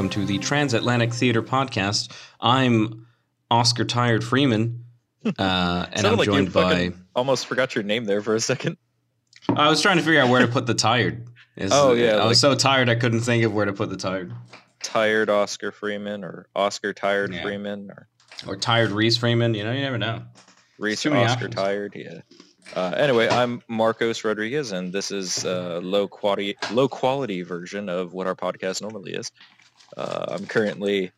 welcome to the Transatlantic Theater Podcast. I'm Oscar Tired Freeman, uh, and I'm like joined by. almost forgot your name there for a second. I was trying to figure out where to put the tired. It's- Oh, yeah, I like- was so tired I couldn't think of where to put the tired. Tired Oscar Freeman or Oscar Tired Yeah. Freeman or Or tired Reese Freeman. You know, you never know. Reese Oscar options. Tired. Yeah. Uh, anyway, I'm Marcos Rodriguez, and this is a low quality low quality version of what our podcast normally is. Uh, I'm currently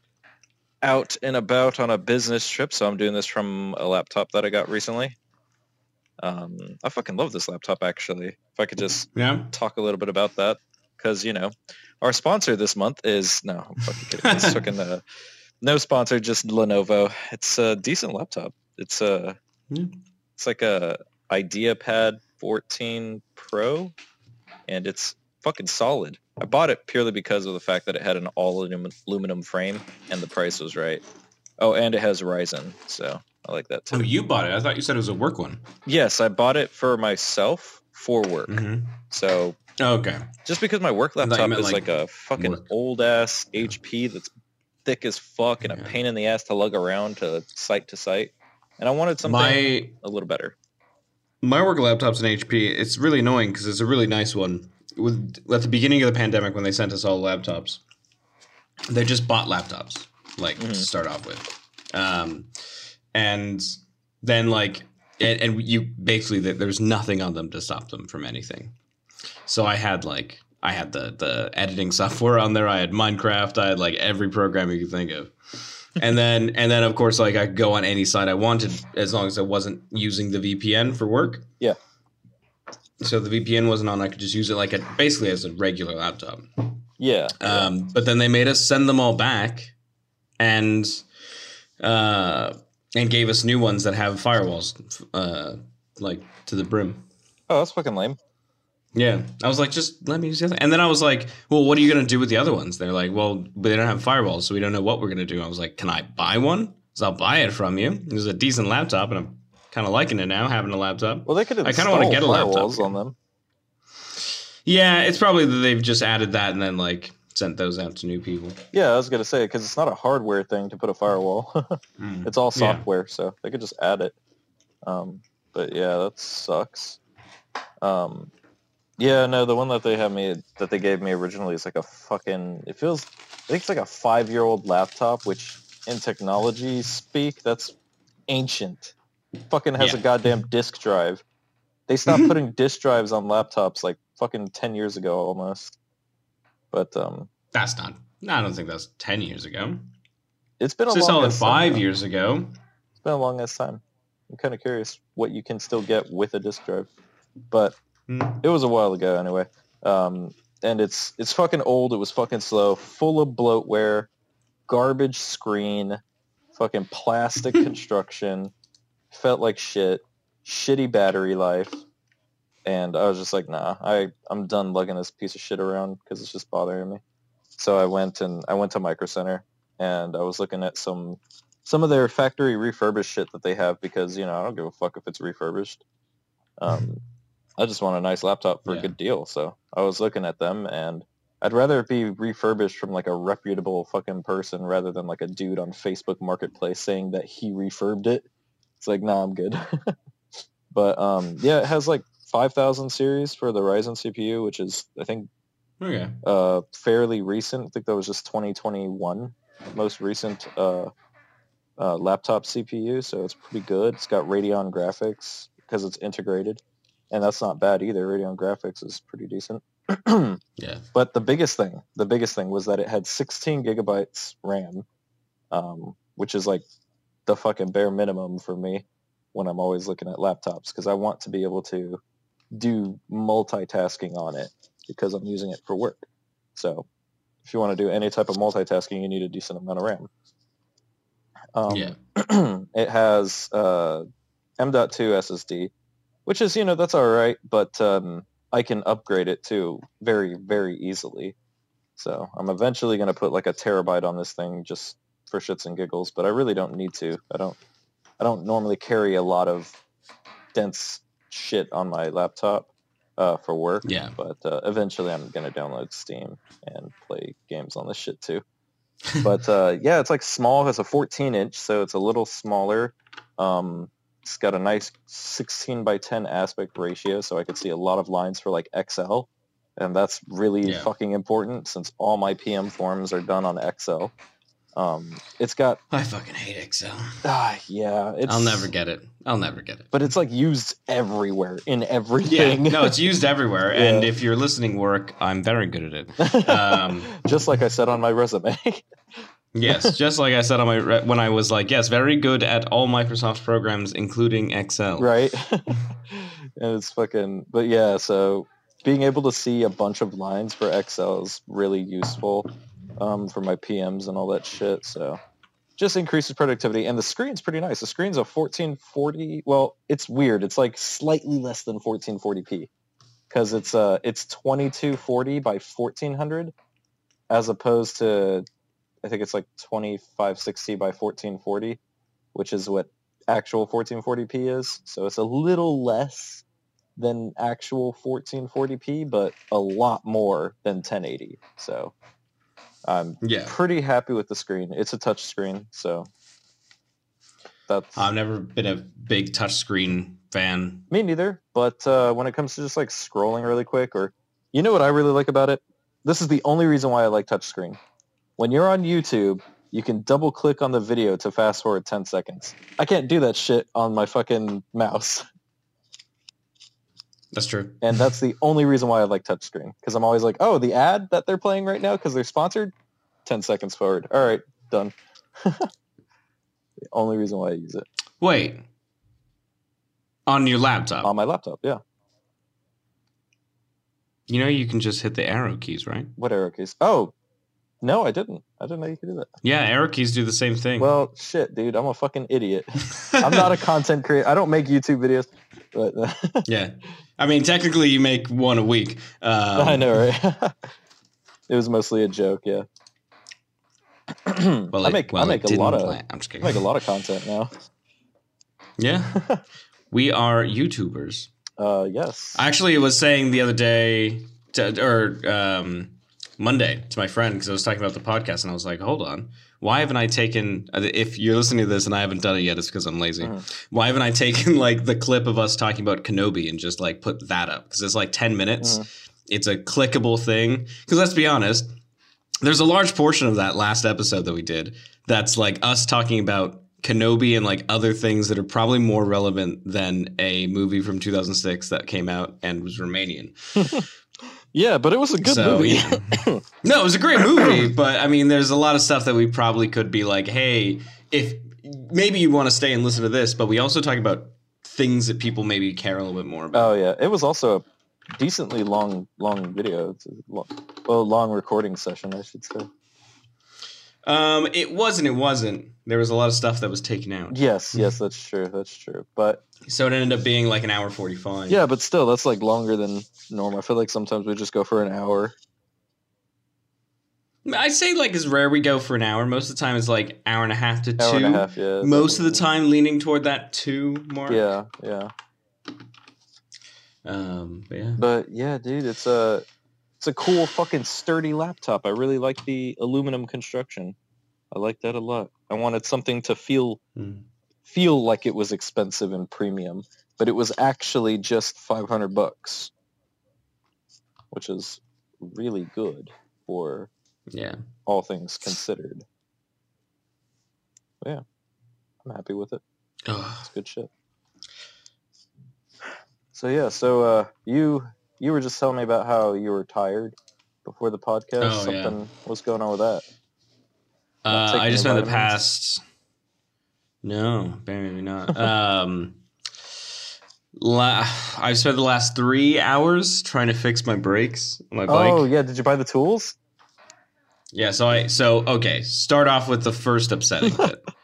out and about on a business trip, so I'm doing this from a laptop that I got recently. Um, I fucking love this laptop. Actually, if I could just Yeah. talk a little bit about that because you know our sponsor this month is no I'm fucking kidding it's fucking uh, no sponsor just Lenovo it's a decent laptop it's a Yeah. it's like a IdeaPad 14 Pro and it's fucking solid I bought it purely because of the fact that it had an all aluminum, aluminum frame and the price was right oh and it has Ryzen so I like that too Oh, you bought it. I thought you said it was a work one. yes I bought it for myself for work Mm-hmm. so Okay. just because my work I thought you laptop is like, like, a fucking old ass HP that's thick as fuck and Yeah. a pain in the ass to lug around to site to site, and I wanted something My a little better. my work laptop's an HP. It's really annoying because it's a really nice one. With at the beginning of the pandemic, when they sent us all laptops, they just bought laptops, like to Mhm. start off with, um, and then like, and, and you basically th- there's nothing on them to stop them from anything. So I had like I had the the editing software on there. I had Minecraft. I had like every program you could think of. And then and then of course like I could go on any site I wanted as long as I wasn't using the VPN for work. Yeah. So the VPN wasn't on. I could just use it like a, basically as a regular laptop. Yeah, Um, but then they made us send them all back, and uh, and gave us new ones that have firewalls, uh, like to the brim. oh, that's fucking lame. Yeah, I was like, just let me use the other. And then I was like, well, what are you gonna do with the other ones? They're like, well, they don't have firewalls, so we don't know what we're gonna do. I was like, can I buy one? So I'll buy it from you. It was a decent laptop, and I'm kind of liking it now, having a laptop. Well, they could I install kinda wanna get a laptop. firewalls on them. Yeah, it's probably that they've just added that and then like sent those out to new people. Yeah, I was gonna say because it's not a hardware thing to put a firewall. Mm. it's all Yeah. software, so they could just add it. Um, but yeah, that sucks. Um, yeah, no, the one that they have me that they gave me originally is like a fucking. It feels. I think it's like a five-year-old laptop, which in technology speak, that's ancient. Fucking has Yeah. a goddamn disk drive. They stopped putting disk drives on laptops like fucking ten years ago almost. But um, That's not. No, I don't think that's ten years ago. it's been a just long solid ass time, five years ago. It's been a long ass time. I'm kind of curious what you can still get with a disk drive, but Mm. it was a while ago anyway. Um, and it's it's fucking old. It was fucking slow, full of bloatware, garbage screen, fucking plastic construction. Felt like shit. Shitty battery life. And I was just like, nah, I I'm done lugging this piece of shit around because it's just bothering me. So I went and I went to Micro Center and I was looking at some some of their factory refurbished shit that they have because you know I don't give a fuck if it's refurbished. Um, I just want a nice laptop for Yeah. a good deal. So I was looking at them, and I'd rather it be refurbished from like a reputable fucking person rather than like a dude on Facebook Marketplace saying that he refurbed it. It's like, nah, I'm good. but um, yeah, it has like 5000 series for the Ryzen CPU, which is I think Okay. uh, fairly recent. I think that was just 2021, most recent uh, uh, laptop CPU. So it's pretty good. It's got Radeon graphics because it's integrated, and that's not bad either. Radeon graphics is pretty decent. Yeah. But the biggest thing, the biggest thing was that it had 16 gigabytes RAM, um, which is like the fucking bare minimum for me when I'm always looking at laptops because I want to be able to do multitasking on it because I'm using it for work. So if you want to do any type of multitasking, you need a decent amount of RAM. Um, Yeah. it has uh, M.2 SSD, which is you know that's all right, but um, I can upgrade it too very very easily. So I'm eventually going to put like a terabyte on this thing just for shits and giggles, but I really don't need to. I don't I don't normally carry a lot of dense shit on my laptop uh, for work. Yeah. But uh, eventually I'm going to download Steam and play games on this shit too. but uh, yeah, it's like small. It's a 14 inch, so it's a little smaller. Um, it's got a nice 16 by 10 aspect ratio, so I could see a lot of lines for like Excel, and that's really Yeah. fucking important since all my PM forms are done on Excel. Um, it's got I fucking hate Excel. ah, yeah, it's I'll never get it. I'll never get it. but it's like used everywhere in everything. Yeah, no, it's used everywhere. And if you're listening work, I'm very good at it. Um, Just like I said on my resume. yes, just like I said on my re- when I was like, yes, very good at all Microsoft programs, including Excel. right? and it's fucking, but yeah, so being able to see a bunch of lines for Excel is really useful um, for my PMs and all that shit. So just increases productivity. And the screen's pretty nice. The screen's a 1440. Well, it's weird. It's like slightly less than 1440p because it's uh it's 2240 by 1400 as opposed to I think it's like 2560 by 1440, which is what actual 1440p is. So it's a little less than actual 1440p, but a lot more than 1080. So I'm Yeah. pretty happy with the screen. It's a touch screen, so that's I've never been a big touch screen fan. me neither. But uh, when it comes to just like scrolling really quick, or you know what I really like about it? This is the only reason why I like touchscreen. When you're on YouTube, you can double click on the video to fast forward 10 seconds. I can't do that shit on my fucking mouse. That's true. And that's the only reason why I like touchscreen. Because I'm always like, oh, the ad that they're playing right now because they're sponsored, 10 seconds forward. All right, done. the only reason why I use it. Wait. On your laptop, On my laptop, yeah. you know you can just hit the arrow keys, right? What arrow keys? Oh, no, I didn't. I didn't know you could do that. Yeah, keys do the same thing. Well, shit, dude. I'm a fucking idiot. I'm not a content creator. I don't make YouTube videos. But yeah, I mean, technically, you make one a week. Um, I know, right? it was mostly a joke, yeah. Well, I it- make well, I make a lot of plan- I'm just kidding. I make a lot of content now. Yeah, we are YouTubers. Uh, yes. I actually was saying the other day, to, or um, Monday, to my friend because I was talking about the podcast, and I was like, "Hold on, why haven't I taken? If you're listening to this and I haven't done it yet, it's because I'm lazy. Mhm. Why haven't I taken like the clip of us talking about Kenobi and just like put that up? Because it's like ten minutes. Mhm. It's a clickable thing. Because let's be honest, there's a large portion of that last episode that we did that's like us talking about Kenobi and like other things that are probably more relevant than a movie from 2006 that came out and was Romanian. yeah, but it was a good So, movie. yeah. No, it was a great movie, but I mean, there's a lot of stuff that we probably could be like, hey, if maybe you want to stay and listen to this, but we also talk about things that people maybe care a little bit more about. oh yeah, it was also a decently long, long video. It's a long, well, long recording session, I should say. Um, it wasn't. It wasn't. There was a lot of stuff that was taken out, Yes, yes, that's true. That's true. But so it ended up being like an hour forty-five. yeah, but still, that's like longer than normal. I feel like sometimes we just go for an hour. I'd say like it's rare we go for an hour. Most of the time, it's like hour and a half to Hour two. and a half, yeah. Most of the time, leaning toward that two mark. Yeah, yeah. Um. But yeah. But yeah, dude, it's a it's a cool fucking sturdy laptop. I really like the aluminum construction. I like that a lot. I wanted something to feel Mm. feel like it was expensive and premium, but it was actually just 500 bucks, which is really good for Yeah. all things considered. But yeah, I'm happy with it. It's good shit. So yeah, so uh, you you were just telling me about how you were tired before the podcast. Oh, yeah. Something what's going on with that? Uh, I just spent the past. No, maybe not. um, la- I've spent the last three hours trying to fix my brakes on my bike. Oh yeah, did you buy the tools? Yeah, so I so okay, start off with the first upsetting bit.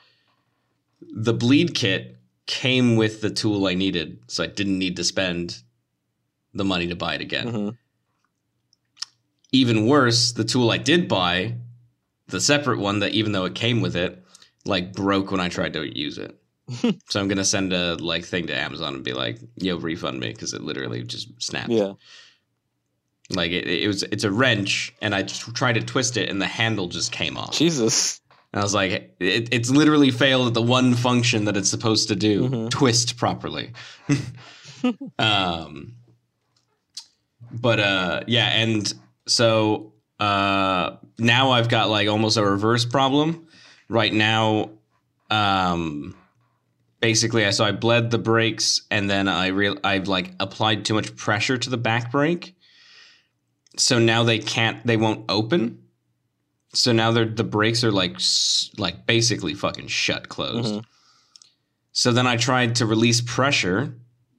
The bleed kit came with the tool I needed, so I didn't need to spend the money to buy it again. hmm Even worse, the tool I did buy, the separate one that even though it came with it, like broke when I tried to use it. so I'm gonna send a like thing to Amazon and be like, "Yo, refund me," because it literally just snapped. Yeah. Like it, it was, it's a wrench, and I tried to twist it, and the handle just came off. Jesus. And I was like, it, it's literally failed at the one function that it's supposed to do: Mhm. twist properly. um, but uh, yeah, and so uh, now I've got like almost a reverse problem. Right now, um, basically, I so I bled the brakes, and then I real I've like applied too much pressure to the back brake, so now they can't, they won't open. So now they're the brakes are like like basically fucking shut closed. Mhm. So then I tried to release pressure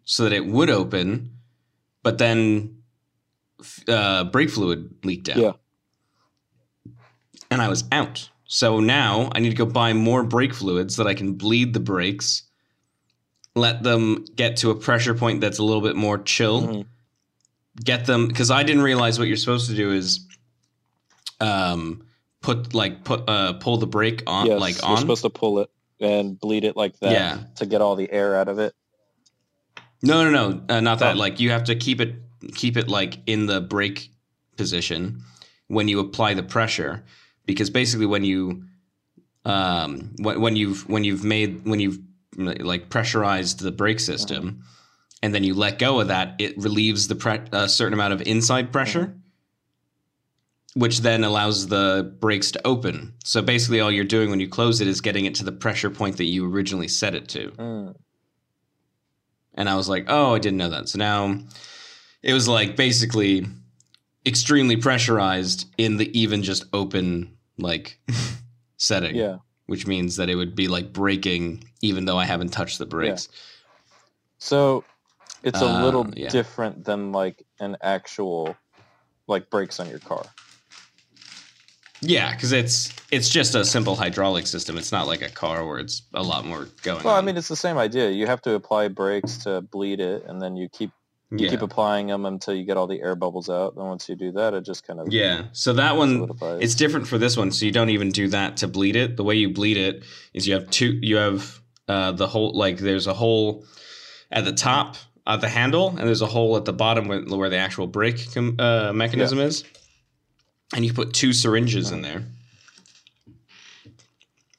so that it would open, but then uh, brake fluid leaked out. Yeah. And I was out. So now I need to go buy more brake fluids so that I can bleed the brakes, let them get to a pressure point that's a little bit more chill, Mhm. get them because I didn't realize what you're supposed to do is um put like put uh pull the brake on Yes, like you're on supposed to pull it and bleed it like that Yeah. to get all the air out of it. No, no, no, uh, not that. Oh. Like you have to keep it keep it like in the brake position when you apply the pressure, because basically when you um when, when you've when you've made when you've like pressurized the brake system, and then you let go of that, it relieves the pre- a certain amount of inside pressure. Which then allows the brakes to open. So basically, all you're doing when you close it is getting it to the pressure point that you originally set it to. Mm. And I was like, oh, I didn't know that. So now it was like basically extremely pressurized in the even just open like setting. Yeah. Which means that it would be like breaking even though I haven't touched the brakes. So it's a Uh, little yeah. different than like an actual like brakes on your car. Yeah, because it's it's just a simple hydraulic system. It's not like a car where it's a lot more going Well, I mean, it's the same idea. You have to apply brakes to bleed it, and then you keep you yeah. keep applying them until you get all the air bubbles out. And once you do that, it just kind of yeah. So that one solidifies. It's different for this one, so you don't even do that to bleed it. The way you bleed it is you have two. You have uh, the whole like there's a hole at the top of the handle, and there's a hole at the bottom where, where the actual brake com- uh, mechanism is, and you put two syringes in there.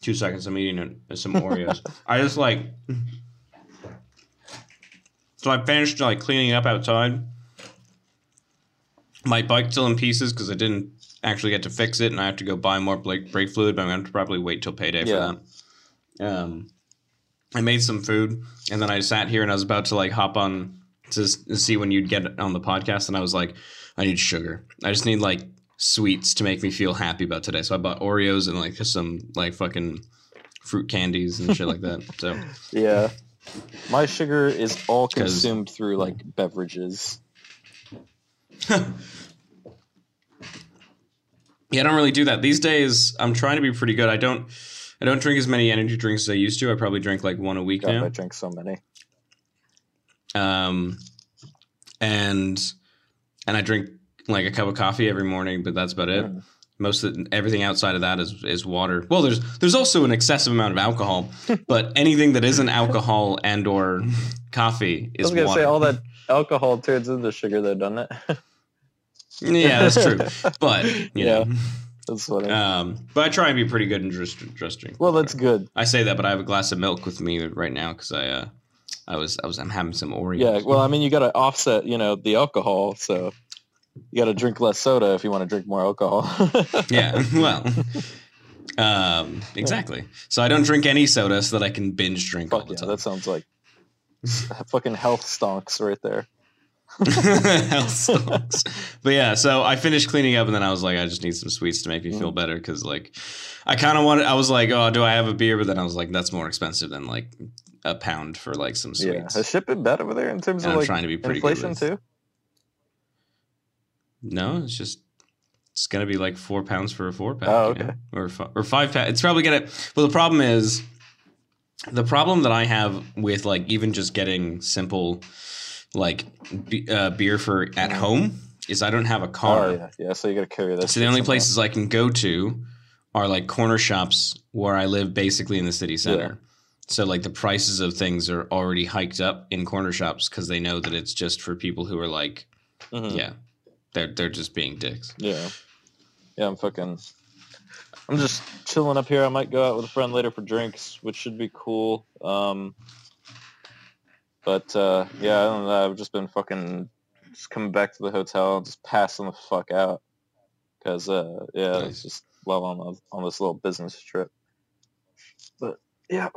Two seconds. I'm eating some Oreos. I just like. So I finished like cleaning up outside. My bike's still in pieces because I didn't actually get to fix it, and I have to go buy more brake brake fluid. But I'm going to probably wait till payday Yeah. for that. Um, I made some food, and then I sat here and I was about to like hop on to see when you'd get on the podcast, and I was like, I need sugar. I just need like sweets to make me feel happy about today. So I bought Oreos and like some like fucking fruit candies and shit like that. So yeah. My sugar is all consumed through like beverages. Yeah, I don't really do that these days. I'm trying to be pretty good. I don't, I don't drink as many energy drinks as I used to. I probably drink like one a week God, I drink so many. Um, and and I drink like a cup of coffee every morning, but that's about it. Mm. Most of the, everything outside of that is is water. Well, there's there's also an excessive amount of alcohol, but anything that isn't alcohol and or coffee is. I was gonna water. say all that alcohol turns into sugar, though, doesn't it? yeah, that's true. But you Yeah. know, That's funny. um, but I try and be pretty good and just just drink. well, that's good. I say that, but I have a glass of milk with me right now because I uh, I was I was I'm having some Oreos. Yeah. Well, I mean, you got to offset, you know, the alcohol. So you got to drink less soda if you want to drink more alcohol. yeah. Well, um, exactly. So I don't drink any soda so that I can binge drink all the yeah, time. that sounds like fucking health stonks right there. Health stalks. but yeah, so I finished cleaning up and then I was like, I just need some sweets to make me Mm. feel better because like I kind of wanted. I was like, oh, do I have a beer? But then I was like, that's more expensive than like a pound for like some sweets. Yeah. Has shit been bad over there in terms And of I'm like trying to be pretty inflation too? No, it's just it's gonna be like four pounds for a four pack. Oh, know? Or fi- or five pack. It's probably gonna. Well, the problem is the problem that I have with like even just getting simple like be, uh, beer for at home is I don't have a car. Oh yeah, yeah. So you got to carry that. So the only places I can go to are like corner shops where I live basically in the city center. So like the prices of things are already hiked up in corner shops because they know that it's just for people who are like Mhm. yeah. They're they're just being dicks. Yeah. Yeah, I'm fucking. I'm just chilling up here. I might go out with a friend later for drinks, which should be cool. Um, but uh, yeah, I don't know. I've just been fucking just coming back to the hotel, and just passing the fuck out because uh, yeah, Nice. it's just love on on this little business trip. But yeah,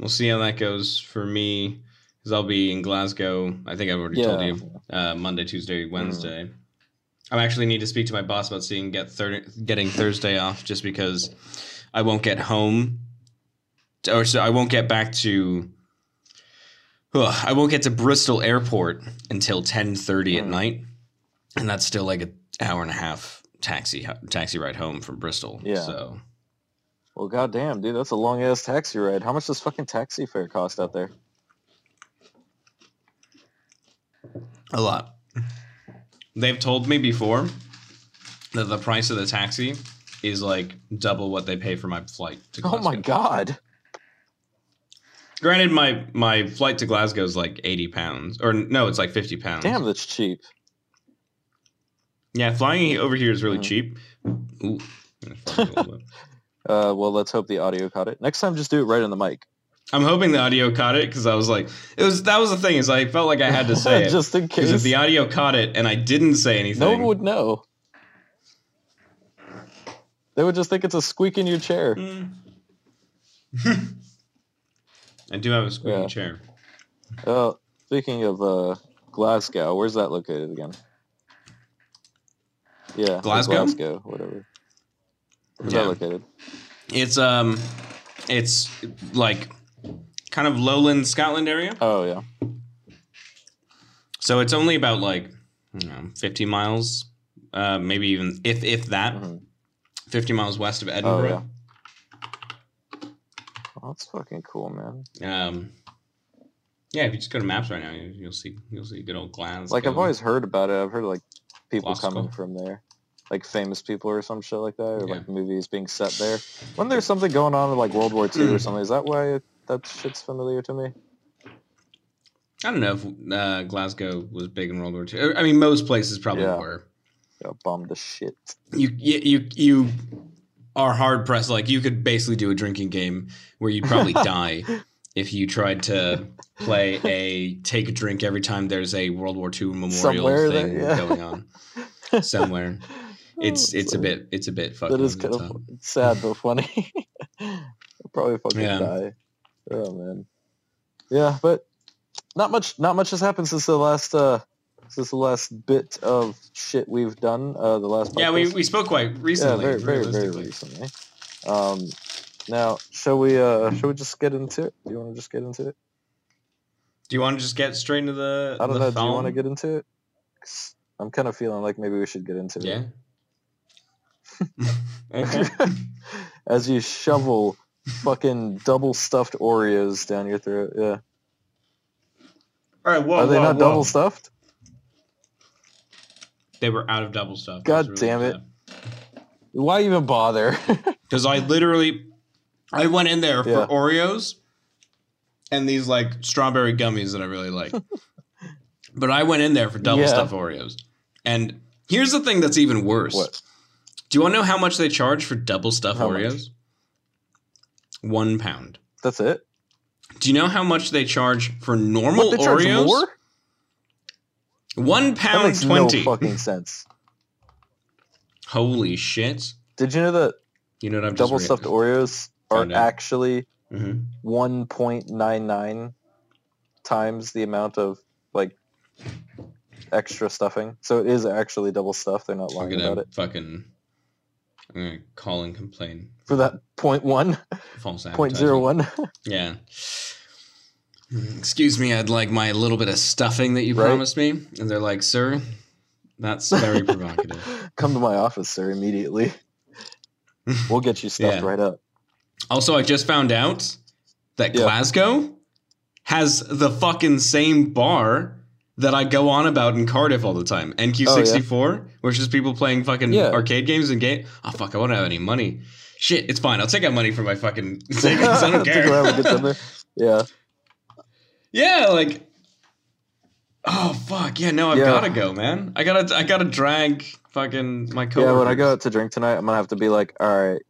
We'll see how that goes for me, because I'll be in Glasgow. I think I've already told you. Uh, Monday, Tuesday, Wednesday. I actually need to speak to my boss about seeing get thir- getting Thursday off, just because I won't get home, or so I won't get back to. Ugh, I won't get to Bristol Airport until ten thirty at Mm. night, and that's still like an hour and a half taxi taxi ride home from Bristol. Yeah. So Well, goddamn, dude, that's a long ass taxi ride. How much does fucking taxi fare cost out there? A lot. They've told me before that the price of the taxi is like double what they pay for my flight to Glasgow. Oh my god. Granted, my my flight to Glasgow is like eighty pounds, or no, it's like fifty pounds. Damn, that's cheap. Yeah, flying over here is really Mhm. cheap. Ooh, I'm gonna fart a little bit. Uh, well, let's hope the audio caught it. Next time, just do it right in the mic. I'm hoping the audio caught it because I was like, it was that was the thing is I felt like I had to say it just in because if case. the audio caught it and I didn't say anything, no one would know. They would just think it's a squeak in your chair. Mm. I do have a squeaky Yeah. chair. Uh, speaking of uh, Glasgow, where's that located again? Yeah, Glasgow? Glasgow, whatever. Where's Yeah. that located? It's um, it's like kind of lowland Scotland area. Oh yeah. So it's only about like you know, 50 miles, uh, maybe even if if that, Mhm. 50 miles west of Edinburgh. Oh Edinburgh. yeah. Oh, that's fucking cool, man. Um, yeah, if you just go to maps right now, you, you'll see you'll see good old Glasgow. Like I've always heard about it. I've heard like people Glasgow. coming from there, like famous people or some shit like that, or Yeah. like movies being set there. When there's something going on with like World War II or something, is that why that shit's familiar to me? I don't know if uh, Glasgow was big in World War II. I mean, most places probably Yeah. were. Got bombed to shit. You you you you are hard pressed. Like you could basically do a drinking game where you'd probably die if you tried to play a take a drink every time there's a World War II memorial Somewhere there, thing yeah. going on somewhere. It's Oh, it's a bit it's a bit fucking. That is kind of sad but funny. Probably fucking Yeah. die. Oh man. Yeah, but not much. Not much has happened since the last. uh Since the last bit of shit we've done. Uh The last. Yeah, we, we spoke quite recently. Yeah, very very very recently. Um, now shall we? uh Shall we just get into it? Do you want to just get into it? Do you want to just get straight into the? I don't the know. Do you want to get into it? I'm kind of feeling like maybe we should get into Yeah. it. okay. As you shovel fucking double stuffed Oreos down your throat. Yeah. All right. Whoa. Are they whoa, not whoa. double stuffed? They were out of double stuff. God damn it. Why even bother? Because I literally, I went in there for Oreos and these like strawberry gummies that I really like. but I went in there for double Yeah. stuff Oreos. And here's the thing that's even worse. what? Do you want to know how much they charge for double stuffed How much? One pound. That's it? Do you know how much they charge for normal What, Oreos? more? One That makes twenty. no fucking sense. Holy shit! Did you know that You know what I've double stuffed Oreos are found out. actually hmm 1.99 times the amount of like extra stuffing? So it is actually double stuffed. They're not I'm lying about it. fucking. I'm gonna call and complain. For that point one, False point zero one. Yeah. Mm, Excuse me, I'd like my little bit of stuffing that you Right. promised me. And they're like, sir, that's very provocative. Come to my office, sir, immediately. We'll get you stuffed Yeah. right up. Also, I just found out that Yeah. Glasgow has the fucking same bar that I go on about in Cardiff all the time. NQ64, which is people playing fucking Yeah. arcade games and game. Oh ah, fuck, I won't have any money. Shit, it's fine. I'll take out money for my fucking tickets. I don't To have a good care. Yeah. yeah, like Oh fuck yeah! No, I've Yeah. gotta go, man. I gotta I gotta drag fucking my coworkers. Yeah, when I go out to drink tonight, I'm gonna have to be like, all right,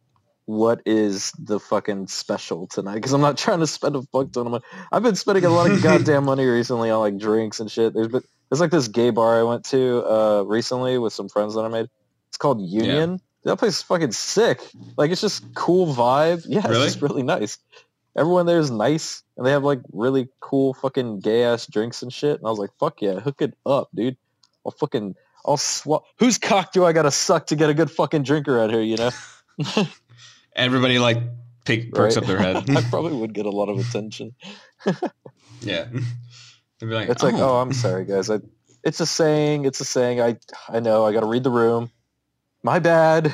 what is the fucking special tonight? Because I'm not trying to spend a fuck ton of money. I've been spending a lot of goddamn money recently on like drinks and shit. There's been there's like this gay bar I went to uh recently with some friends that I made. It's called Union. That place is fucking sick. Like it's just cool vibe. Yeah, Really? it's just really nice. Everyone there is nice, and they have like really cool fucking gay ass drinks and shit. And I was like, fuck yeah, hook it up, dude. I'll fucking I'll swap. Whose cock do I gotta suck to get a good fucking drinker out here? You know, Everybody like pick, perks Right? up their head. I probably would get a lot of attention. yeah. They'd be like, It's like, oh, I'm sorry, guys. I, it's a saying. It's a saying. I I know. I gotta read the room. My bad.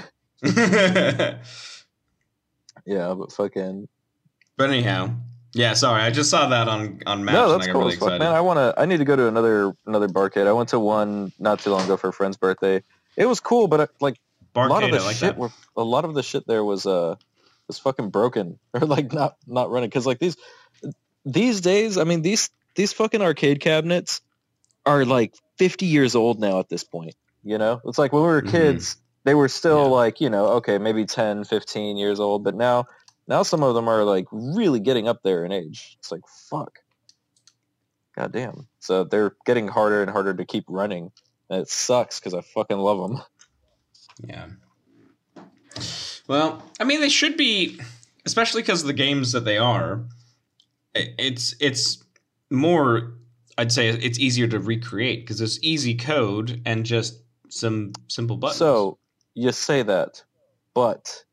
Yeah, but fucking but anyhow, yeah. Sorry, I just saw that on on Maps no, and that's I got cool really fuck, man. I wanna. I need to go to another another barcade. I went to one not too long ago for a friend's birthday. It was cool, but uh, like a lot of the like shit that. were a lot of the shit there was uh was fucking broken or like not not running. Because like these these days I mean these these fucking arcade cabinets are like 50 years old now at this point you know? It's like when we were Mhm. kids they were still Yeah. like you know okay maybe 10 15 years old but now now some of them are like really getting up there in age. It's like fuck. God damn so they're getting harder and harder to keep running. And it sucks because I fucking love them Yeah. Well, I mean, they should be, especially because the games that they are. It's it's more. I'd say it's easier to recreate because it's easy code and just some simple buttons. So you say that, but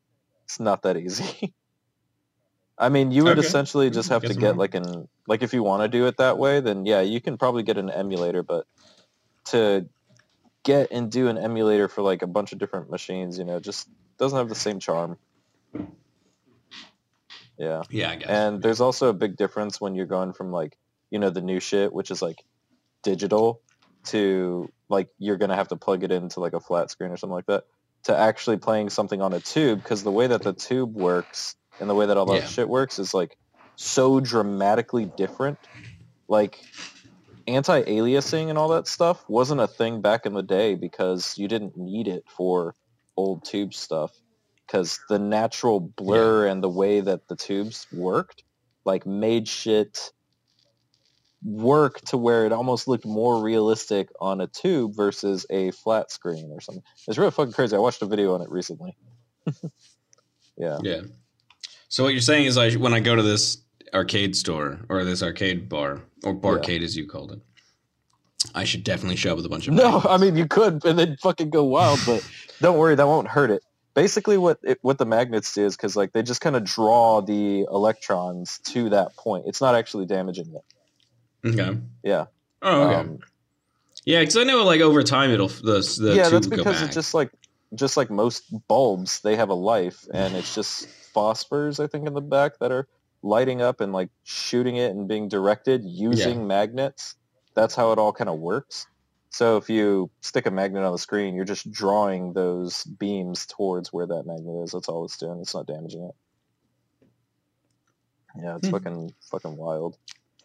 it's not that easy. I mean, you would Okay. essentially just have Guess to I'm get like an like if you want to do it that way, then yeah, you can probably get an emulator, but to get and do an emulator for like a bunch of different machines, you know, just doesn't have the same charm. Yeah. yeah, I guess. And there's also a big difference when you're going from like, you know, the new shit, which is like digital, to like you're gonna have to plug it into like a flat screen or something like that, to actually playing something on a tube, because the way that the tube works and the way that all that Yeah. shit works is like so dramatically different. Like anti-aliasing and all that stuff wasn't a thing back in the day because you didn't need it for old tube stuff because the natural blur and the way that the tubes worked like made shit work to where it almost looked more realistic on a tube versus a flat screen or something. It's really fucking crazy. I watched a video on it recently. yeah. yeah. So what you're saying is, I when I go to this arcade store or this arcade bar or barcade as you called it, I should definitely show up with a bunch of No. I mean you could and then fucking go wild, but don't worry, that won't hurt it. Basically, what it, what the magnets do is because like they just kind of draw the electrons to that point. It's not actually damaging it. Okay. Yeah. Oh, okay. Um, yeah, because I know like over time it'll the the yeah, that's because it's just like just like most bulbs, they have a life, and it's just phosphors, I think, in the back that are lighting up and like shooting it and being directed using magnets. That's how it all kind of works. So if you stick a magnet on the screen, you're just drawing those beams towards where that magnet is. That's all it's doing. It's not damaging it. Yeah, it's Hmm. fucking fucking wild,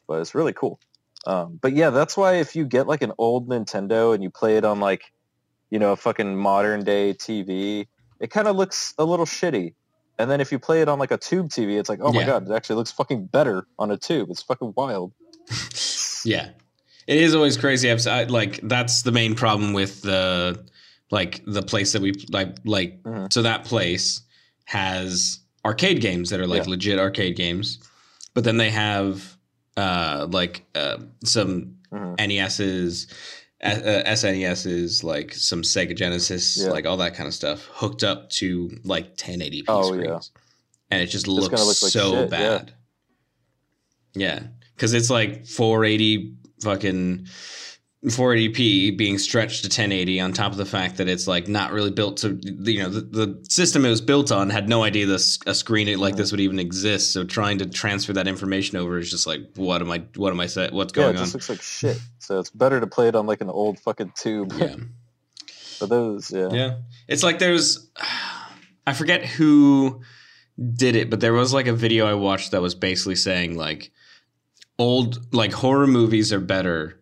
but it's really cool. Um, but yeah, that's why if you get like an old Nintendo and you play it on like, you know, a fucking modern day TV, it kind of looks a little shitty. And then if you play it on like a tube TV, it's like, oh my Yeah. god, it actually looks fucking better on a tube. It's fucking wild. Yeah, it is always crazy. I've, I, like that's the main problem with the like the place that we like like Mhm. so that place has arcade games that are like Yeah. legit arcade games, but then they have uh like uh, some Mhm. NESs. Uh, SNESs, like some Sega Genesis, Yeah. like all that kind of stuff, hooked up to like 1080p Oh, screens, yeah. and it just looks look like so shit, bad. Yeah, because it's like 480 fucking 480p being stretched to 1080 on top of the fact that it's like not really built to you know the, the system it was built on had no idea this a screen like this would even exist so trying to transfer that information over is just like what am i what am i set what's Yeah, going it on just looks like shit. So it's better to play it on like an old fucking tube. yeah but those, yeah. yeah it's like there's i forget who did it but there was like a video i watched that was basically saying like old like horror movies are better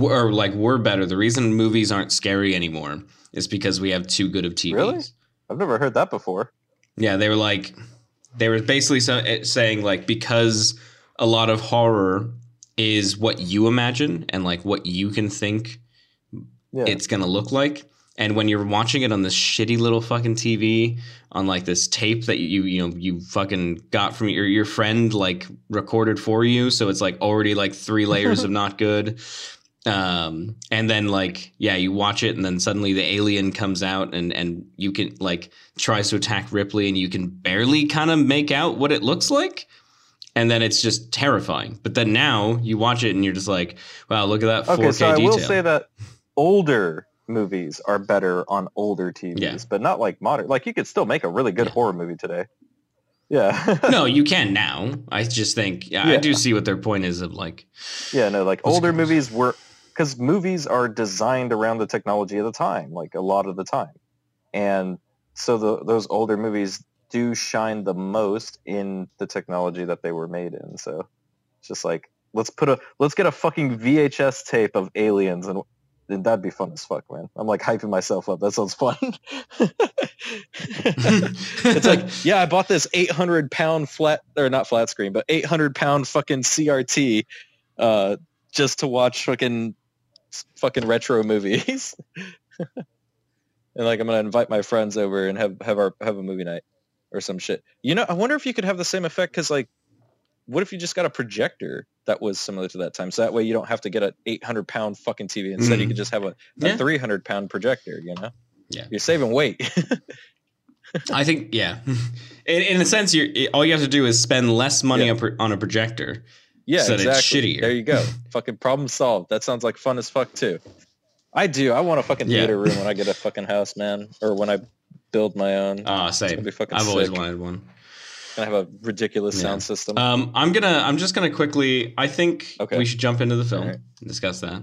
or like were better. The reason movies aren't scary anymore is because we have too good of TVs. Really? I've never heard that before. Yeah, they were like, they were basically so, eh, saying like because a lot of horror is what you imagine and like what you can think Yeah. it's gonna look like. And when you're watching it on this shitty little fucking TV on like this tape that you you know you fucking got from your your friend like recorded for you, so it's like already like three layers of not good. Um, and then like yeah, you watch it, and then suddenly the alien comes out, and and you can like tries to attack Ripley, and you can barely kind of make out what it looks like. And then it's just terrifying. But then now you watch it and you're just like, wow, look at that 4K Okay, so I detail. will say that older movies are better on older TVs, Yeah. but not like modern. Like you could still make a really good Yeah. horror movie today. Yeah. no, you can now. I just think yeah, I do see what their point is of like Yeah, no, like older movies were because movies are designed around the technology of the time, like a lot of the time, and so the, those older movies do shine the most in the technology that they were made in. So it's just like let's put a let's get a fucking VHS tape of aliens and. and that'd be fun as fuck, man. I'm like hyping myself up. That sounds fun. it's like, yeah, I bought this 800 pound flat or not flat screen, but 800 pound fucking CRT uh, just to watch fucking fucking retro movies. and like, I'm gonna invite my friends over and have have our have a movie night or some shit. You know, I wonder if you could have the same effect because like, what if you just got a projector that was similar to that time? So that way you don't have to get an 800 pound fucking TV. Instead, you Mhm. could just have a, a Yeah. 300 pound projector. You know? Yeah. You're saving weight. I think yeah. In, in a sense, you all you have to do is spend less money Yeah. on a projector. Yeah, So exactly. shittier. There you go. fucking problem solved. That sounds like fun as fuck too. I do. I want a fucking Yeah. theater room when I get a fucking house, man, or when I build my own. Ah, It's same. I've always wanted one. Gonna have a ridiculous Yeah. sound system. Um, I'm gonna. I'm just gonna quickly. I think Okay. we should jump into the film Alright. and discuss that.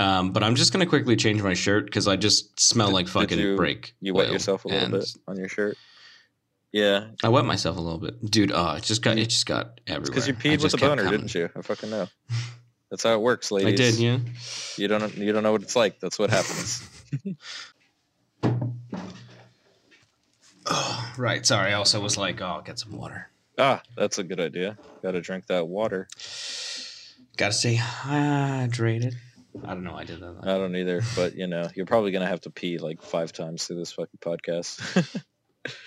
Um, but I'm just gonna quickly change my shirt because I just smell Did- like fucking you- brake. you wet yourself a little bit on your shirt. Yeah, I wet myself a little bit, dude. Oh, it just got. It just got everywhere. because you peed with a boner, coming. didn't you? I fucking know. That's how it works, ladies. I did, yeah. You don't. You don't know what it's like. That's what happens. Oh, right. Sorry. I also was like, oh, I'll get some water. ah, that's a good idea. Got to drink that water. Gotta stay hydrated. I don't know. I did that. I don't either, but you know, you're probably gonna have to pee like five times through this fucking podcast.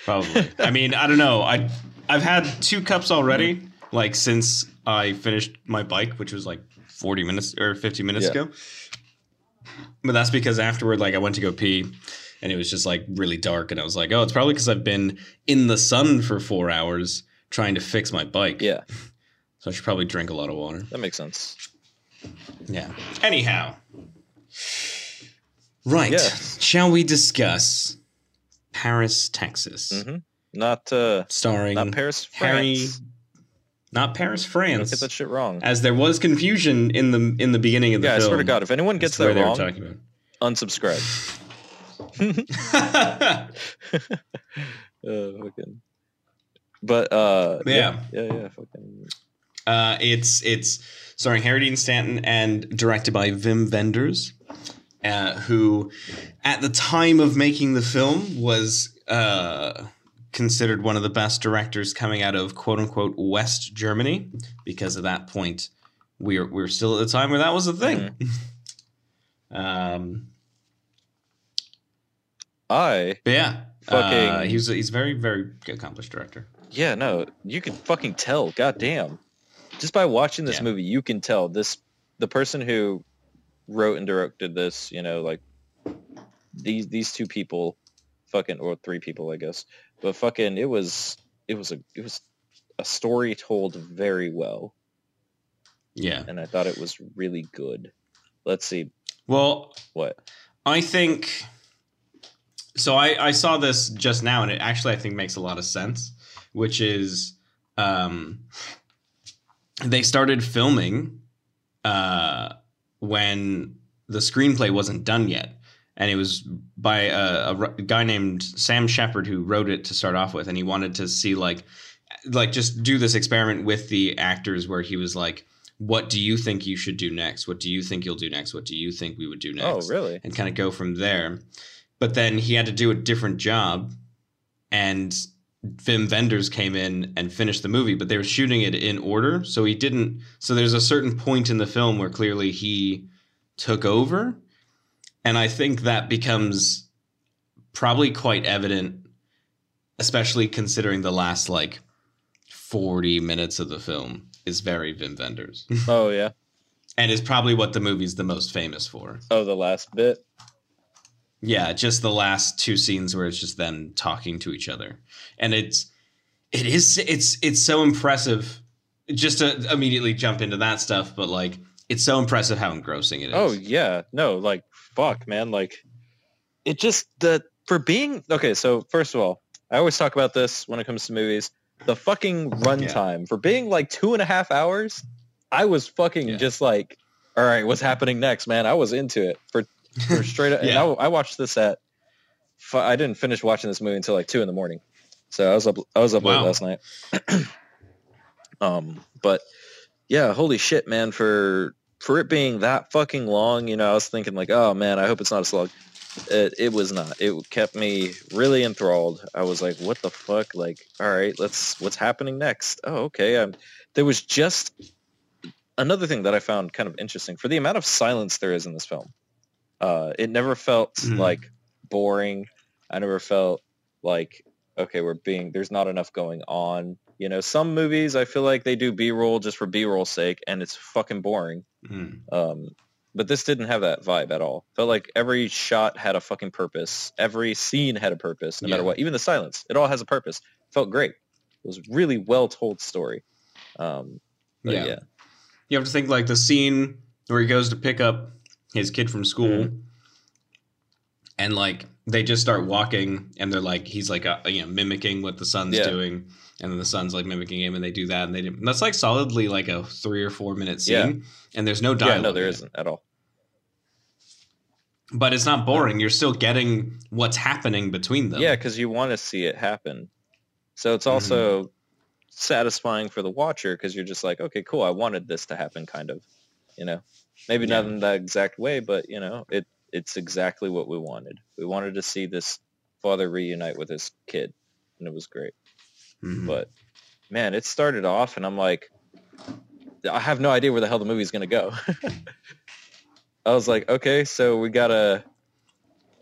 Probably. I mean, I don't know. I I've had two cups already, like since I finished my bike, which was like 40 minutes or 50 minutes Yeah. ago. But that's because afterward, like I went to go pee and it was just like really dark. And I was like, oh, it's probably because I've been in the sun for four hours trying to fix my bike. yeah, So I should probably drink a lot of water. that makes sense. Yeah. Anyhow. Right. Shall we discuss Paris, Texas? hmm Not uh, Starring not Paris, Harry, France. not Paris, Don't France. get that shit wrong. As there was confusion in the in the beginning of the film. Yeah, I swear to God, if anyone gets that wrong, talking unsubscribe. about. Uh, fucking. But uh, Yeah. yeah, yeah, yeah, fucking. uh, it's it's starring Harry Dean Stanton and directed by Wim Wenders, uh, who, at the time of making the film, was uh, considered one of the best directors coming out of quote unquote West Germany, because at that point we were we were still at the time where that was a thing. um, I yeah, Fucking- uh, he's he's a very very accomplished director. yeah no, you can fucking tell. Goddamn, just by watching this Yeah. movie, you can tell this the person who wrote and directed this. You know, like these these two people, fucking or three people, I guess. But fucking, it was it was a it was a story told very well, Yeah. and I thought it was really good. Let's see Well, what. I think so. I, I saw this just now, and it actually I think makes a lot of sense. Which is, um, they started filming uh, when the screenplay wasn't done yet, and it was by a guy named Sam Shepard who wrote it to start off with, and he wanted to see like, like just do this experiment with the actors where he was like, what do you think you should do next? What do you think you'll do next? What do you think we would do oh, next? Oh, really? And kind of go from there. But then he had to do a different job, and Wim Wenders came in and finished the movie, but they were shooting it in order, so he didn't. So there's a certain point in the film where clearly he took over, and I think that becomes probably quite evident, especially considering the last like 40 minutes of the film is very Wim Wenders, Oh, yeah. and is probably what the movie's the most famous for. Oh, the last bit. Yeah, just the last two scenes where it's just them talking to each other, and it's it is it's it's so impressive. Just to immediately jump into that stuff, but like it's so impressive how engrossing it is. Oh yeah, no, like fuck, man, like it just the for being okay. So first of all, I always talk about this when it comes to movies. The fucking runtime for being like two and a half hours, I was fucking Yeah. just like, all right, what's happening next, man? I was into it for for straight up. And Yeah. I, I watched this at. I didn't finish watching this movie until like two in the morning, so I was up. I was up late last night. um, but yeah, holy shit, man! For for it being that fucking long, you know, I was thinking like, oh man, I hope it's not a slug. It, it was not. It kept me really enthralled. I was like, what the fuck? Like, all right, let's. What's happening next? Oh, okay. Um, there was just another thing that I found kind of interesting for the amount of silence there is in this film. Uh, it never felt Mhm. like boring. I never felt like okay, we're being there's not enough going on. You know, some movies I feel like they do B roll just for B roll sake, and it's fucking boring. Mhm. Um, but this didn't have that vibe at all. Felt like every shot had a fucking purpose. Every scene had a purpose, no matter what. Even the silence, it all has a purpose. Felt great. It was really well told story. Um, Yeah. yeah. You have to think like the scene where he goes to pick up his kid from school, Mhm. and like they just start walking, and they're like he's like uh, you know mimicking what the son's Yeah. doing, and then the son's like mimicking him, and they do that, and they do, and that's like solidly like a three or four minute scene, Yeah. and there's no dialogue. Yeah, no, there isn't at all. but it's not boring. You're still getting what's happening between them. Yeah, because you want to see it happen. So Mm-hmm. it's also satisfying for the watcher because you're just like, okay, cool. I wanted this to happen, kind of. You know, maybe not in that exact way, but you know, it it's exactly what we wanted. We wanted to see this father reunite with his kid, and it was great. Mhm. But man, it started off, and I'm like, I have no idea where the hell the movie's gonna go. I was like, okay, so we got a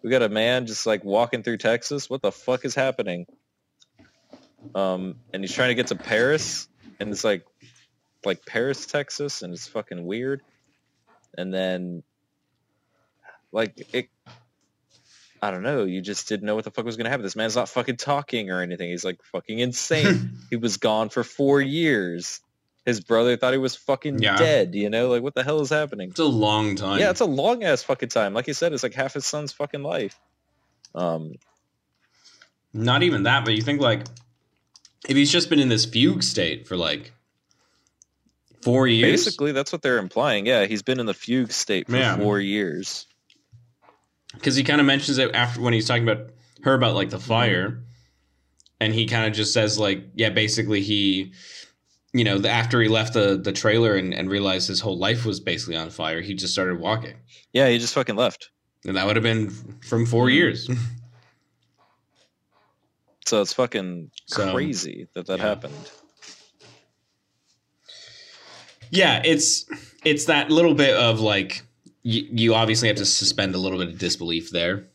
we got a man just like walking through Texas. What the fuck is happening? Um, and he's trying to get to Paris, and it's like like Paris, Texas, and it's fucking weird. And then like it I don't know, you just didn't know what the fuck was gonna happen. This man's not fucking talking or anything. He's like fucking insane. he was gone for four years. His brother thought he was fucking Yeah. dead, you know? Like what the hell is happening? it's a long time. Yeah, it's a long ass fucking time. Like you said, it's like half his son's fucking life. Um Not even that, but you think like if he's just been in this fugue state for like four years, basically that's what they're implying. Yeah, he's been in the fugue state for Yeah. four years. because he kind of mentions it after when he's talking about her about like the fire, and he kind of just says like, yeah, basically he, you know, the, after he left the the trailer and, and realized his whole life was basically on fire, he just started walking, Yeah, he just fucking left. and that would have been from four mm-hmm. years. So it's fucking So, crazy that that yeah. happened. Yeah, it's it's that little bit of like you, you obviously have to suspend a little bit of disbelief there,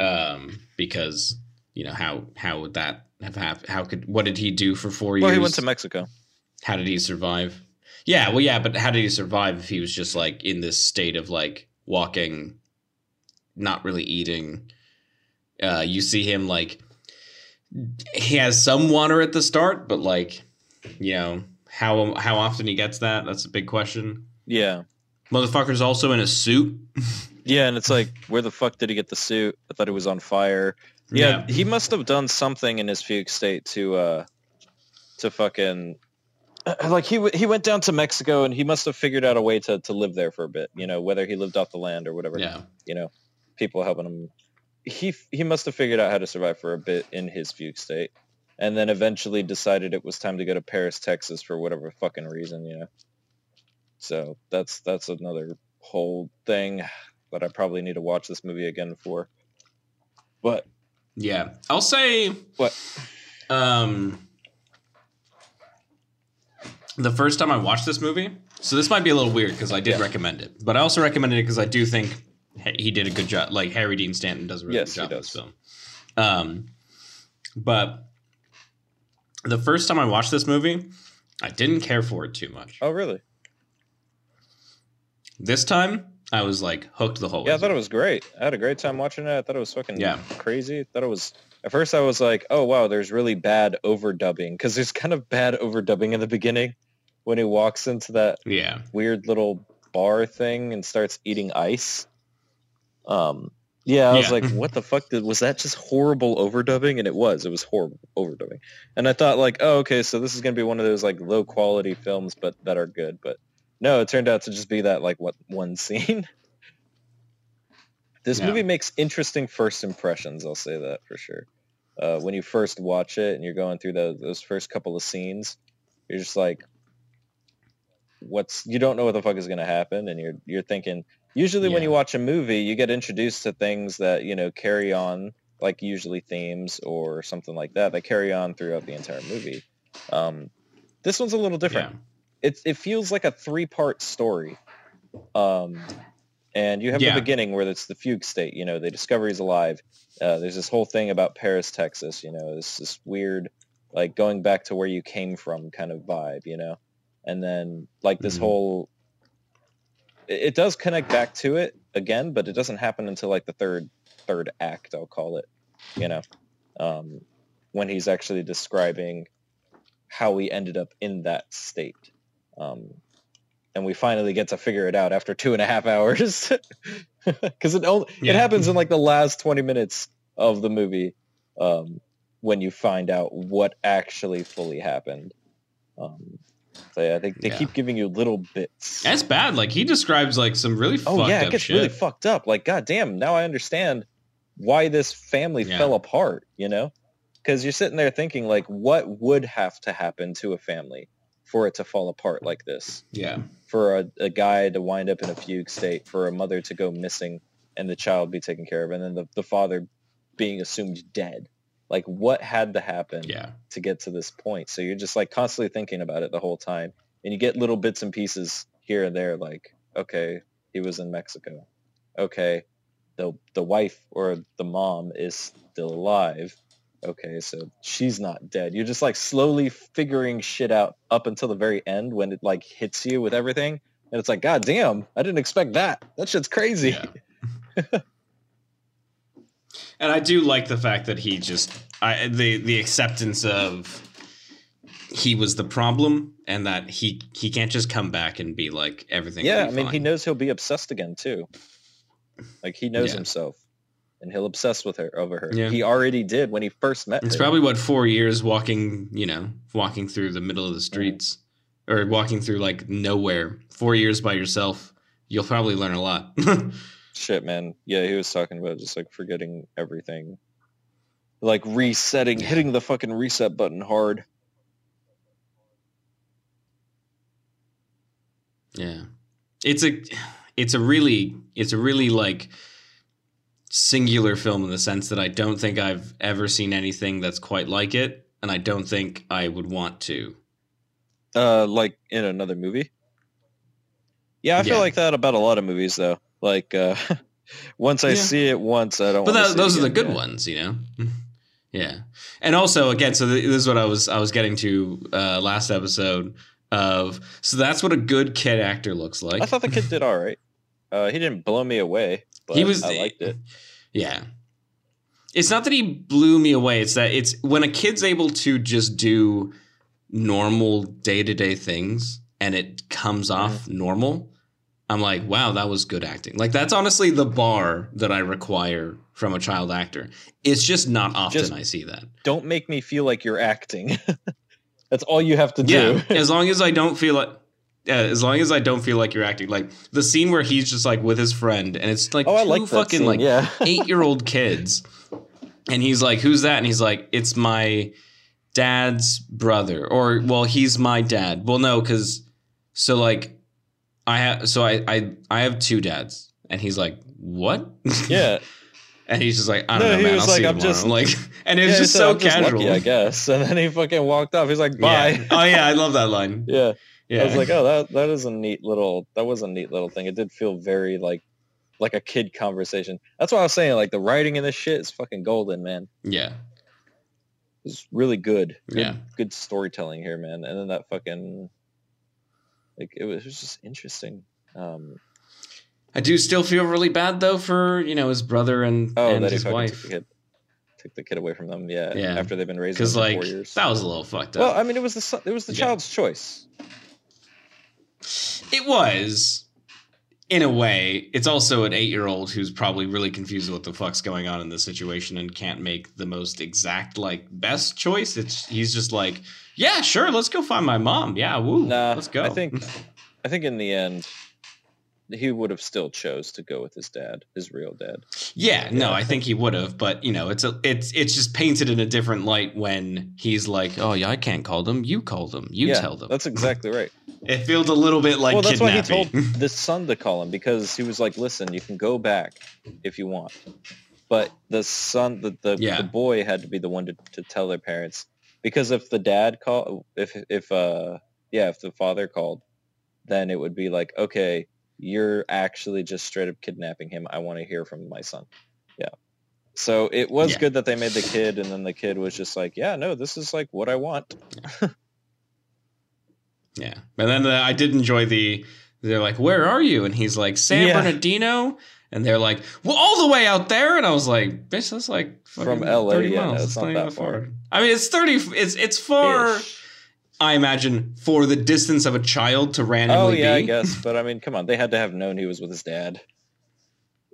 um, because you know how how would that have happened? How could what did he do for four years? Well, he went to Mexico. how did he survive? Yeah, well, yeah, but how did he survive if he was just like in this state of like walking, not really eating? Uh, you see him like he has some water at the start, but like you know how how often he gets that? That's a big question. Yeah. Motherfucker's also in a suit. Yeah, and it's like, where the fuck did he get the suit? I thought it was on fire. Yeah, he must have done something in his fugue state to uh to fucking like he w- he went down to Mexico and he must have figured out a way to to live there for a bit, you know, whether he lived off the land or whatever. yeah. You know, people helping him. He he must have figured out how to survive for a bit in his fugue state, and then eventually decided it was time to go to Paris, Texas, for whatever fucking reason, you know. So that's that's another whole thing that I probably need to watch this movie again for. But Yeah, I'll say what? um the first time I watched this movie. So this might be a little weird because I did Yeah. recommend it, but I also recommended it because I do think he did a good job. Like Harry Dean Stanton does a really Yes, good job in this does. film. Um, but the first time I watched this movie, I didn't care for it too much. Oh, really? This time, I was like hooked the whole way. Yeah, I thought it was great. I had a great time watching it. I thought it was fucking Yeah. crazy. I thought it was. At first, I was like, "Oh wow, there's really bad overdubbing," because there's kind of bad overdubbing in the beginning when he walks into that yeah, weird little bar thing and starts eating ice. Um, yeah, I was like, "What the fuck? Did, was that just horrible overdubbing?" And it was. It was horrible overdubbing. And I thought, like, "Oh, okay, so this is gonna be one of those like low quality films, but that are good." But no, it turned out to just be that like what one scene. this Yeah. movie makes interesting first impressions. I'll say that for sure. Uh, when you first watch it and you're going through those, those first couple of scenes, you're just like, what's you don't know what the fuck is going to happen and you're you're thinking usually when you watch a movie you get introduced to things that you know carry on like usually themes or something like that that carry on throughout the entire movie. Um this one's a little different. Yeah, it, it feels like a three part story. Um and you have Yeah. the beginning where it's the fugue state you know they discover he's alive. Uh, there's this whole thing about paris texas you know this this weird like going back to where you came from kind of vibe you know? And then like this Mhm. whole it, does connect back to it again but it doesn't happen until like the third third act i'll call it you know um when he's actually describing how we ended up in that state. Um and we finally get to figure it out after two and a half hours. Because it only Yeah. it happens in like the last 20 minutes of the movie um when you find out what actually fully happened um so yeah, they, they Yeah. keep giving you little bits that's bad. Like he describes like some really oh fucked yeah, up it gets shit. really fucked up. Like, goddamn, now I understand why this family Yeah. fell apart. You know, because you're sitting there thinking, like, what would have to happen to a family for it to fall apart like this? yeah, For a, a guy to wind up in a fugue state, for a mother to go missing, and the child be taken care of, and then the, the father being assumed dead. Like, what had to happen? yeah, to get to this point. So you're just like constantly thinking about it the whole time. And you get little bits and pieces here and there like, okay, he was in Mexico. Okay, the the wife or the mom is still alive. Okay, so she's not dead. You're just like slowly figuring shit out up until the very end when it like hits you with everything. And it's like, God damn, I didn't expect that. That shit's crazy. Yeah. and I do like the fact that he just I the the acceptance of he was the problem and that he he can't just come back and be like everything. Yeah, I mean, he knows he'll be obsessed again too. Like he knows Yeah. himself, and he'll obsess with her over her. Yeah. He already did when he first met It's her. probably what four years walking, you know, walking through the middle of the streets or walking through like nowhere. Four years by yourself, you'll probably learn a lot. shit, man. Yeah, he was talking about just like forgetting everything, like resetting, hitting the fucking reset button hard. Yeah. It's a it's a really it's a really like singular film in the sense that I don't think I've ever seen anything that's quite like it and I don't think I would want to. Uh, like in another movie. Yeah, I feel Yeah. like that about a lot of movies, though. Like, uh, once I Yeah. see it once, I don't. But that, those are the good ones, you know. yeah, and also again, so th- this is what I was I was getting to uh, last episode of. So that's what a good kid actor looks like. I thought the kid did all right. Uh, he didn't blow me away. But he was. I liked it. Yeah. It's not that he blew me away. It's that it's when a kid's able to just do normal day to day things and it comes Mm-hmm. off normal. I'm like, wow, that was good acting. Like that's honestly the bar that I require from a child actor. It's just not often Just- I see that. Don't make me feel like you're acting. That's all you have to do. Yeah, as long as I don't feel like. Yeah, as long as I don't feel like you're acting, like the scene where he's just like with his friend, and it's like oh, two like fucking scene. like yeah. eight year old kids. And he's like, Who's that? And he's like, It's my dad's brother. Or, well, he's my dad. Well, no, because so like I have so I I I have two dads, and he's like, what? Yeah, and he's just like, I don't No, know, man. I'll like, see you I'm tomorrow. just- like, and it was Yeah, just so "I'm just casual. lucky, I guess. And then he fucking walked off. He's like, Yeah. bye. Oh yeah, I love that line. Yeah. Yeah. I was like, oh, that that is a neat little. That was a neat little thing. It did feel very like, like a kid conversation. That's why I was saying like the writing in this shit is fucking golden, man. yeah, It's really good. good. Yeah. Good storytelling here, man. And then that fucking, like it was, it was just interesting. Um, I do still feel really bad though for you know his brother and oh, and his wife took the kid, took the kid away from them. Yeah. Yeah. After they've been raising because for like four years. that was a little fucked up. well, I mean, it was the it was the Yeah. child's choice. It was, in a way. It's also an eight-year-old who's probably really confused what the fuck's going on in this situation and can't make the most exact, like, best choice. It's he's just like, yeah, sure, let's go find my mom. Yeah, woo, Nah, let's go. I think, I think in the end, he would have still chose to go with his dad, his real dad. Yeah, no, I think he would have, but you know, it's a, it's it's just painted in a different light when he's like, "Oh yeah, I can't call them. You call them. You yeah, tell them." That's exactly right. It feels a little bit like well, that's why he kidnapping. told the son to call him because he was like, "Listen, you can go back if you want," but the son, the the, Yeah. the boy had to be the one to, to tell their parents because if the dad called, if if uh yeah, if the father called, then it would be like, okay, you're actually just straight up kidnapping him. I want to hear from my son. Yeah. So it was Yeah. good that they made the kid, and then the kid was just like, "Yeah, no, this is like what I want." yeah, and then uh, I did enjoy the. They're like, "Where are you?" And he's like, "San Yeah. Bernardino." And they're like, "Well, all the way out there." And I was like, "Bitch, that's like From LA, 30 yeah, no, miles. it's not that far. I mean, it's thirty. It's it's far. Ish. I imagine for the distance of a child to randomly Oh yeah, be. I guess. But I mean, come on, they had to have known he was with his dad.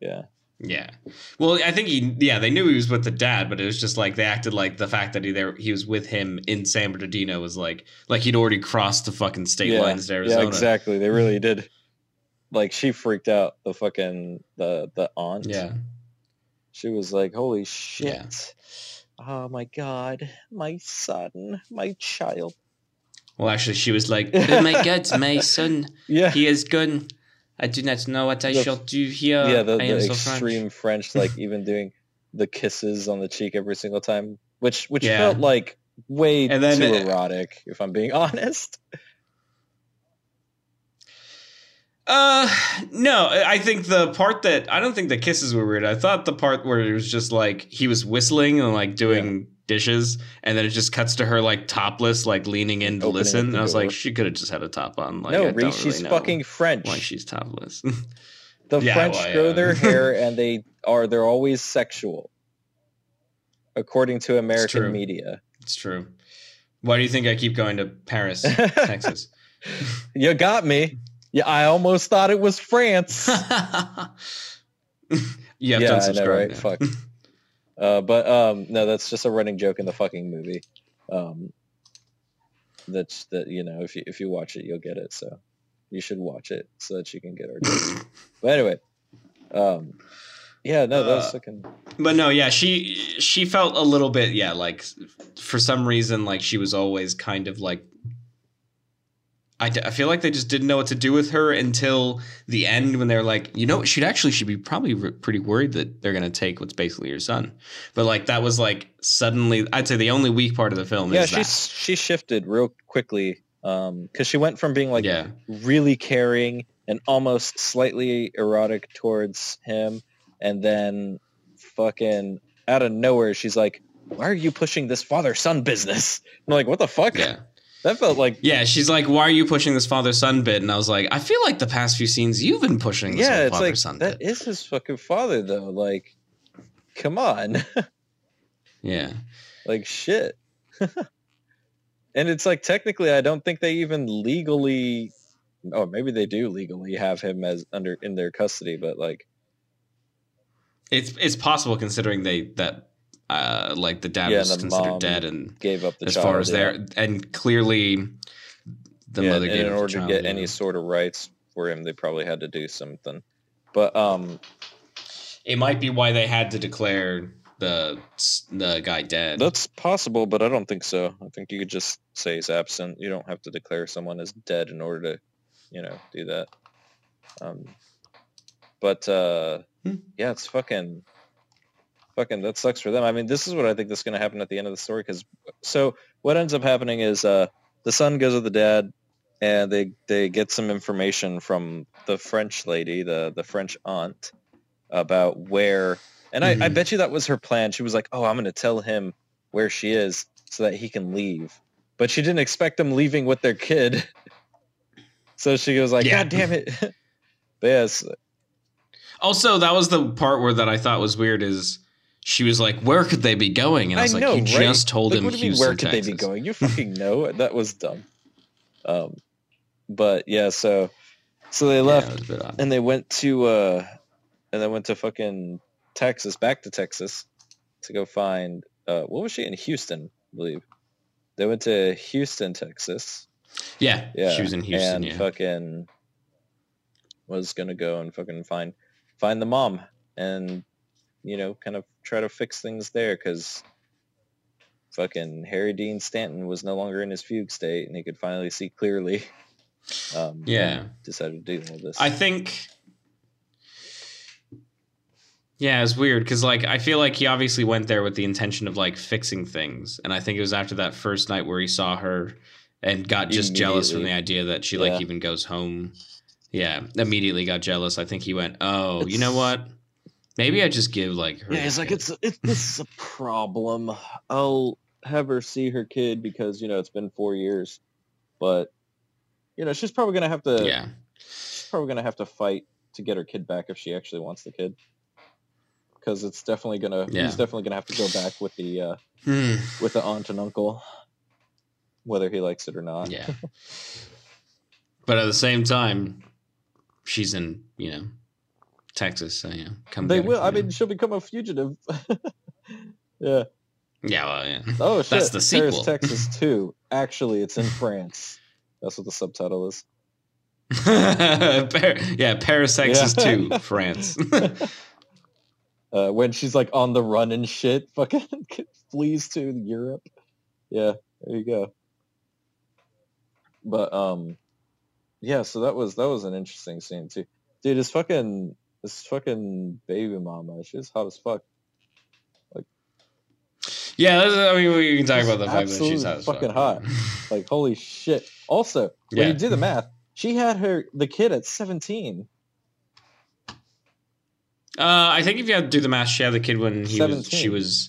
Yeah. Yeah. Well, I think he, yeah, they knew he was with the dad, but it was just like they acted like the fact that he there he was with him in San Bernardino was like like he'd already crossed the fucking state yeah. lines to Arizona. Yeah, exactly. They really did. Like she freaked out. The fucking the the aunt. Yeah. She was like, "Holy shit! Oh my god, my son, my child." Well, actually, she was like, "Oh my God, my son, Yeah. he is gone. I do not know what I The- shall do here. yeah, the, the so French." extreme French, like even doing the kisses on the cheek every single time, which which Yeah. felt like way then- too erotic, if I'm being honest. Uh, no, I think the part that I don't think the kisses were weird. I thought the part where it was just like he was whistling and like doing dishes, and then it just cuts to her like topless, like leaning in to Opening listen. And I was like, she could have just had a top on. Like, no, Reese, she's really fucking French. why she's topless. The Yeah, French well, grow their hair and they are they're always sexual. According to American true. media. it's true. Why do you think I keep going to Paris, Texas? you got me. Yeah, I almost thought it was France. you have yeah, to I know, right? Fuck. Uh, but um, no, that's just a running joke in the fucking movie. Um, that's that you know if you if you watch it you'll get it. So you should watch it so that you can get our jokes. but anyway, um, yeah, no, that was Uh, fucking But no, yeah, she she felt a little bit, yeah, like for some reason, like she was always kind of like. I, d- I feel like they just didn't know what to do with her until the end when they're like, you know, she'd actually should be probably re- pretty worried that they're gonna take what's basically your son. But like that was like suddenly, I'd say the only weak part of the film yeah. is She she shifted real quickly um, because she went from being like yeah, really caring and almost slightly erotic towards him and then fucking out of nowhere she's like why are you pushing this father son business i'm like what the fuck yeah, that felt like yeah. She's like, "Why are you pushing this father son bit?" And I was like, "I feel like the past few scenes you've been pushing this yeah it's father like son that bit." is his fucking father though like come on yeah, like shit and it's like technically i don't think they even legally oh maybe they do legally have him as under in their custody but like It's it's possible considering they that uh like the dad Yeah, was the considered dead and gave up the as child far as yeah. there and clearly the yeah, mother gave in up the order to get yeah. any sort of rights for him, they probably had to do something. But um, it might be why they had to declare the the guy dead. that's possible, but I don't think so. I think you could just say he's absent. You don't have to declare someone as dead in order to, you know, do that. Um, but uh, Hmm. yeah, it's fucking, fucking. That sucks for them. I mean, this is what I think that's going to happen at the end of the story. Because so what ends up happening is uh, the son goes with the dad, and they they get some information from the French lady, the the French aunt, about where. And I, I Mhm. bet you that was her plan. She was like, "Oh, I'm going to tell him where she is so that he can leave." But she didn't expect them leaving with their kid. So she was like, Yeah. "God damn it!" yes, Also, that was the part where that I thought was weird is she was like, "Where could they be going?" And I I was like, know, "You right? just told Like, him you mean, Houston, where could Texas. they be going? You fucking know that was dumb. Um, but yeah, so so they left it was a bit odd. and they went to uh, and they went to fucking Texas, back to Texas, to go find uh, what was she in Houston, I believe. They went to Houston, Texas. Yeah, Yeah, she was in Houston. and yeah, fucking was gonna go and fucking find find the mom and you know kind of try to fix things there because fucking Harry Dean Stanton was no longer in his fugue state and he could finally see clearly. Um, Yeah. decided to do all this. I think. Yeah, it's weird because like I feel like he obviously went there with the intention of like fixing things, and I think it was after that first night where he saw her and got just jealous from the idea that she Yeah. like even goes home. Yeah, immediately got jealous. I think he went, "Oh, you know what? Maybe I just give like her." yeah, he's like it's it's this is a problem. I'll have her see her kid because you know it's been four years, but you know she's probably gonna have to. yeah, she's probably gonna have to fight to get her kid back if she actually wants the kid. Because it's definitely gonna Yeah. he's definitely gonna have to go back with the uh, Hmm. with the aunt and uncle, whether he likes it or not. yeah. but at the same time, she's in you know Texas, so know come. They get her, will. I know. mean, she'll become a fugitive. yeah. yeah, well, yeah. Oh shit. That's the Paris, sequel. Texas two. Actually, it's in France. That's what the subtitle is. Yeah, Paris, Texas Yeah. too, France. Uh, when she's like on the run and shit, fucking flees to Europe. Yeah, there you go. But um, yeah. So that was that was an interesting scene too, dude. This fucking this fucking baby mama, she's hot as fuck. Like, yeah, I mean, we can talk about the fact that she's hot as fucking fuck. hot. Like holy shit. Also, when Yeah. you do the math, she had her the kid at seventeen. Uh, I think if you had to do the math, she had the kid when he was. She was.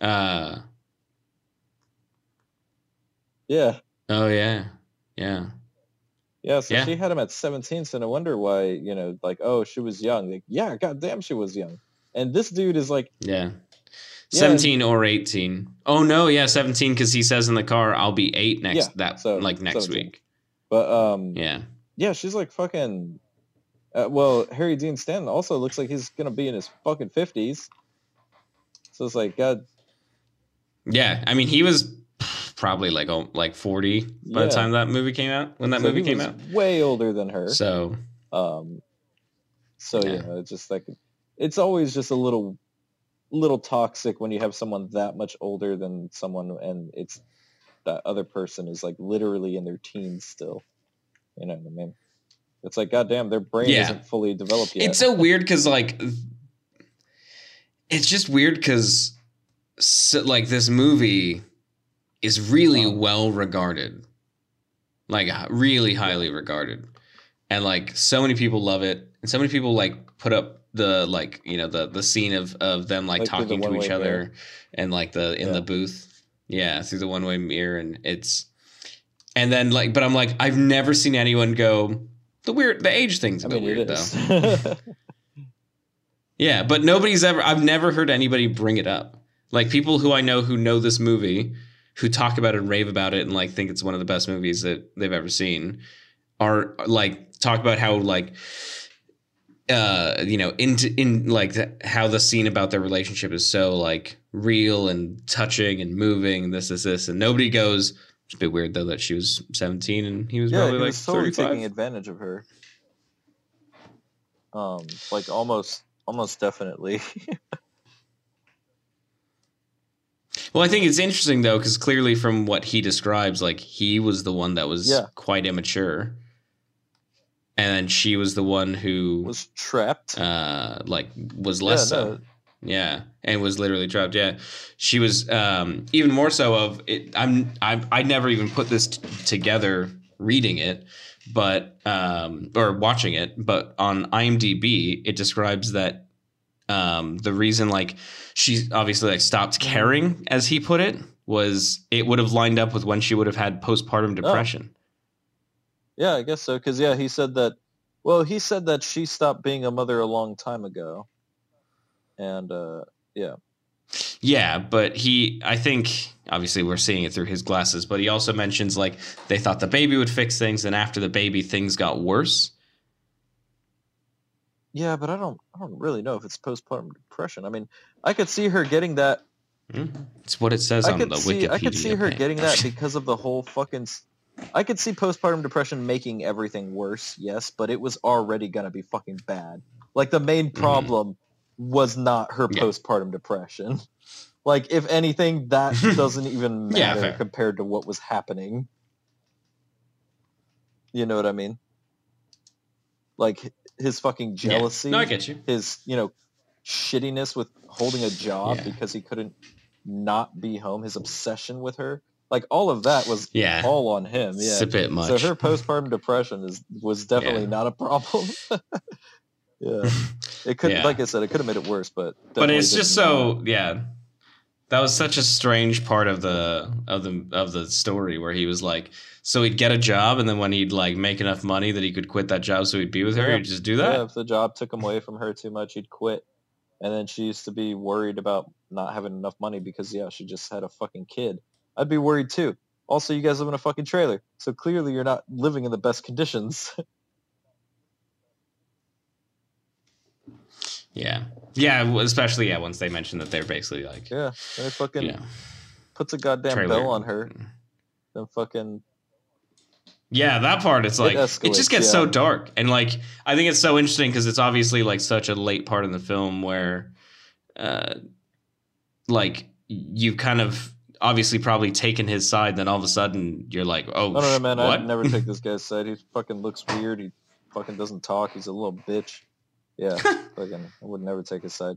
Uh, Yeah. oh yeah, yeah. Yeah, so Yeah. she had him at 17, so no wonder why, you know, like, oh, she was young. Like, yeah, goddamn, she was young. And this dude is like, Yeah. Yeah. 17 or 18. Oh no, yeah, 17 cuz he says in the car I'll be 8 next Yeah, that so like next 17. week. but um, Yeah. yeah, she's like fucking. Uh, well, Harry Dean Stanton also looks like he's gonna be in his fucking 50s. So it's like, God, Yeah, I mean he was probably like oh, like 40 by Yeah. the time that movie came out when that so movie came out. way older than her. So, Um, so Yeah. it's just like it's always just a little, little toxic when you have someone that much older than someone, and it's that other person is like literally in their teens still. You know what I mean? It's like, goddamn, their brain Yeah. isn't fully developed yet. it's so weird cuz like it's just weird cuz so, like this movie is really well regarded. Like really highly regarded. And like so many people love it. And so many people like put up the like you know the the scene of of them like, Like through the talking to each other and like the in Yeah. the booth. Yeah through the one way mirror. And it's and then like but i'm like i've never seen anyone go the weird the age thing's a I bit mean, weird though. yeah but nobody's ever i've never heard anybody bring it up. Like people who i know who know this movie who talk about it and rave about it and like think it's one of the best movies that they've ever seen are like talk about how like uh you know into in like the, how the scene about their relationship is so like real and touching and moving and this this this and nobody goes it's a bit weird though that she was 17 and he was yeah, probably he like was totally 35 taking advantage of her. Um, like almost, almost definitely. well i think it's interesting though because clearly from what he describes like he was the one that was Yeah. quite immature and she was the one who Was trapped. uh like was Yeah, less so no, yeah and was literally trapped yeah she was um even more so of it i'm i i never even put this t- together reading it but um or watching it but on imdb it describes that um the reason like she obviously like stopped caring as he put it was it would have lined up with when she would have had postpartum depression Yeah, I guess so. Because yeah, he said that. Well, he said that she stopped being a mother a long time ago, and uh, yeah, Yeah, but he, I think, obviously we're seeing it through his glasses, but he also mentions like they thought the baby would fix things, and after the baby, things got worse. Yeah, but I don't, I don't really know if it's postpartum depression. I mean, I could see her getting that. It's what it says I on the see, Wikipedia. I could see her page. getting that because of the whole fucking. I could see postpartum depression making everything worse, yes, but it was already gonna be fucking bad. Like the main problem was not her Mm-hmm. Yeah. postpartum depression. Like if anything, that doesn't even matter Yeah, compared to what was happening. You know what I mean? Like his fucking Yeah. jealousy, No, I get you. his you know shittiness with holding a job Yeah. because he couldn't not be home, his obsession with her, like all of that was Yeah, all on him. it's a bit much. So her postpartum depression is was definitely Yeah. not a problem. yeah, it could, Yeah. like I said, it could have made it worse, but but it's just so yeah. That was such a strange part of the of the of the story where he was like, so he'd get a job, and then when he'd like make enough money that he could quit that job, so he'd be with her, Yeah. he'd just do that. Yeah, if the job took him away from her too much, he'd quit. And then she used to be worried about not having enough money because yeah, she just had a fucking kid. I'd be worried too. Also, you guys live in a fucking trailer, so clearly you're not living in the best conditions. Yeah, yeah, especially yeah. Once they mentioned that they're basically like, yeah, it fucking you know, puts a goddamn trailer. bell on her. Then fucking Yeah, that part it's like it, escalates, just gets so dark, and like I think it's so interesting because it's obviously like such a late part in the film where, uh, like you've kind of obviously probably taken his side, then all of a sudden you're like, oh, I don't know, man. what? I'd never take this guy's side. He fucking looks weird. He fucking doesn't talk. He's a little bitch. Yeah, fucking. I would never take his side.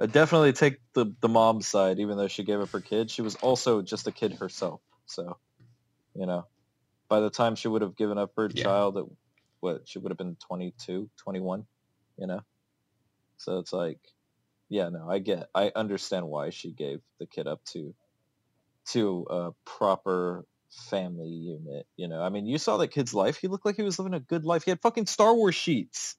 I definitely take the the mom's side, even though she gave up her kid. She was also just a kid herself. So, you know, by the time she would have given up her Yeah. child, at what she would have been 22, 21, You know, so it's like, yeah, no, I get, I understand why she gave the kid up to to a proper family unit. You know, I mean, you saw that kid's life. He looked like he was living a good life. He had fucking Star Wars sheets.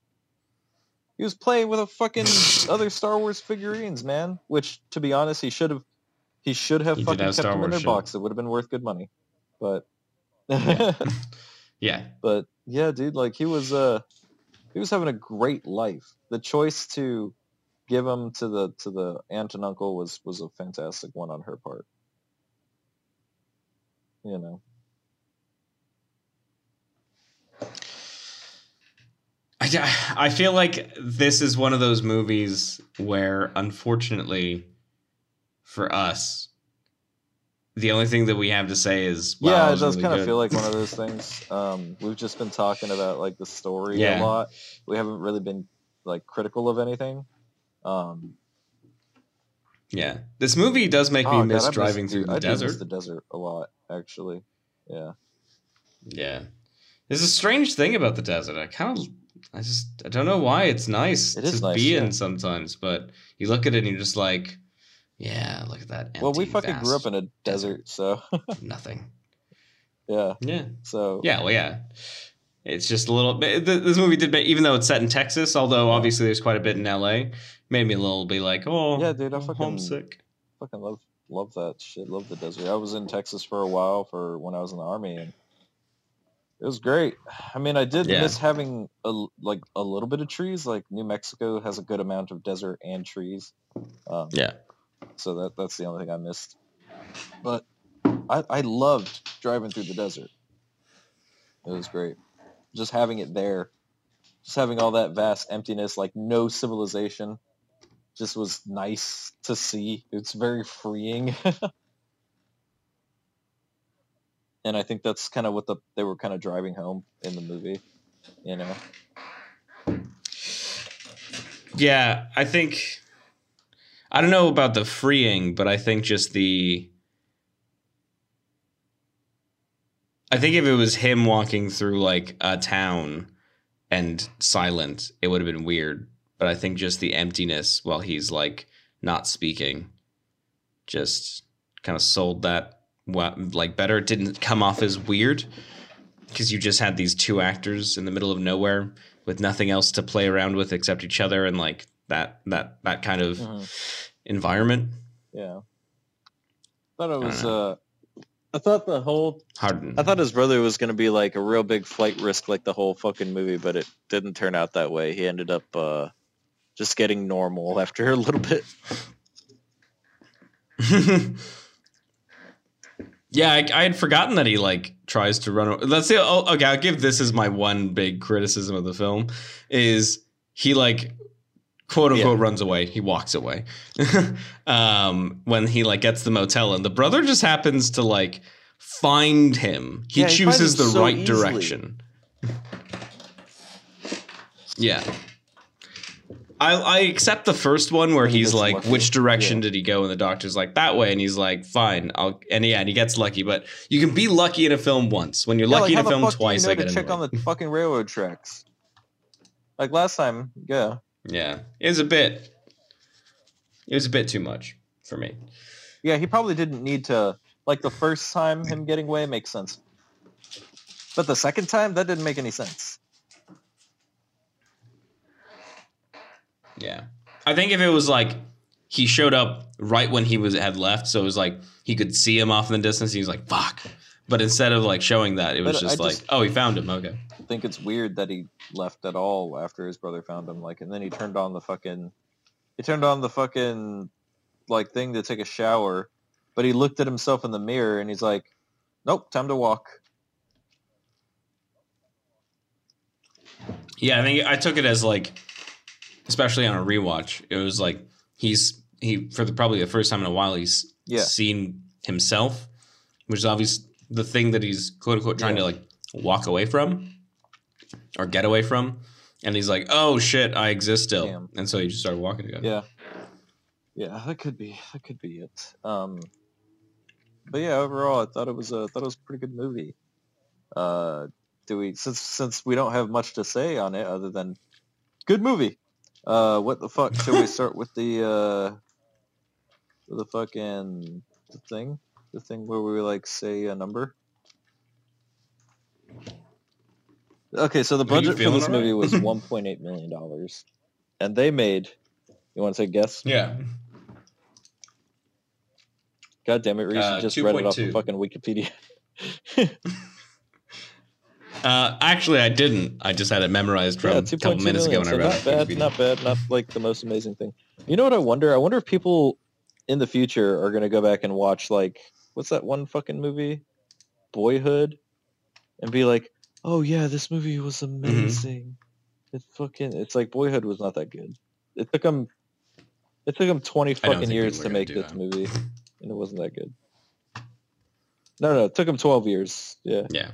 He was playing with a fucking other Star Wars figurines, man. Which, to be honest, he should have. He should have He fucking kept Star them in their shit. box. It would have been worth good money. But, Yeah. but yeah, dude, like he was, uh, he was having a great life. The choice to give him to the to the aunt and uncle was was a fantastic one on her part. You know. I, I feel like this is one of those movies where, unfortunately, for us, the only thing that we have to say is, wow, yeah, it does really kind of feel like one of those things. Um, we've just been talking about like the story Yeah. a lot. We haven't really been like critical of anything. Um, Yeah, this movie does make oh, me God, miss miss- driving through dude, the I miss desert. the desert a lot, actually. Yeah. Yeah, there's a strange thing about the desert. I kind of, I just, I don't know why it's nice It to nice, be yeah. in sometimes, but you look at it and you're just like, yeah, look at that. well, we empty, fucking grew up in a desert, so nothing. yeah. Yeah, So yeah, well, yeah. It's just a little. bit- This movie did, even though it's set in Texas, although obviously there's quite a bit in L.A., made me a little be like, oh, Yeah, dude, I I'm fucking- homesick. fucking love love that shit. Love the desert. I was in Texas for a while for when I was in the army, and it was great. I mean, I did Yeah. miss having a like a little bit of trees. Like New Mexico has a good amount of desert and trees. Um, Yeah. So that that's the only thing I missed. But I I loved driving through the desert. It was great. Just having it there, just having all that vast emptiness, like no civilization, just was nice to see. It's very freeing. and I think that's kind of what the they were kind of driving home in the movie. You know. Yeah, I think I don't know about the freeing, but I think just the I think if it was him walking through like a town and silent, it would have been weird. But I think just the emptiness while he's like not speaking just kind of sold that wa- like better. It didn't come off as weird because you just had these two actors in the middle of nowhere with nothing else to play around with except each other and like that that that kind of Mhm. environment. Yeah. Thought it was. know. uh I thought the whole. Hard. I thought his brother was going to be like a real big flight risk, like the whole fucking movie, but it didn't turn out that way. He ended up uh just getting normal after a little bit. yeah, I, I had forgotten that he like tries to run. o- Let's say, oh, okay, I'll give this as my one big criticism of the film is he like quote unquote runs away. He walks away um, when he like gets the motel, and the brother just happens to like find him. He Yeah, he chooses him the so right easily. direction. yeah. I, I accept the first one where he's like, lucky. which direction Yeah. did he go? And the doctor's like, that way. And he's like, fine. I'll and yeah, and he gets lucky. But you can be lucky in a film once. When you're Yeah, lucky like, in a film twice, you I know get to check on the fucking railroad tracks. Like last time, yeah. Yeah, it was a bit. It was a bit too much for me. Yeah, he probably didn't need to. Like the first time, him getting away makes sense. But the second time, that didn't make any sense. Yeah, I think if it was like he showed up right when he was had left, so it was like he could see him off in the distance. He was like, "Fuck." But instead of like showing that, it was But I just like, just- "Oh, he found him." Okay. I think it's weird that he left at all after his brother found him. Like, and then he turned on the fucking, he turned on the fucking, like thing to take a shower, but he looked at himself in the mirror and he's like, "Nope, time to walk." Yeah, I think I took it as like, especially on a rewatch, it was like he's he for the probably the first time in a while he's Yeah. seen himself, which is obviously the thing that he's quote unquote trying Yeah. to like walk away from or get away from, and he's like, oh shit, I exist still, Damn. and so he just started walking again. Yeah, yeah, that could be that could be it. Um, but yeah, overall, I thought it was a thought it was a pretty good movie. Uh, do we since since we don't have much to say on it other than good movie? Uh, what the fuck? Should we start with the uh, the fucking the thing, the thing where we like say a number? Okay, so the budget for this right? movie was 1.8 million dollars, and they made. You want to say guess? Yeah. God damn it, Reese! Uh, just read it off 2.2. of fucking Wikipedia. Uh, actually, I didn't. I just had it memorized from yeah, a couple minutes million. ago when I So read not it. bad, not bad, not like the most amazing thing. You know what I wonder? I wonder if people in the future are gonna go back and watch like what's that one fucking movie, Boyhood, and be like, oh yeah, this movie was Mm-hmm. amazing. It's fucking. It's like Boyhood was not that good. It took them. It took them twenty fucking years to make this that. movie, and it wasn't that good. No, no, it took them twelve years. Yeah. Yeah.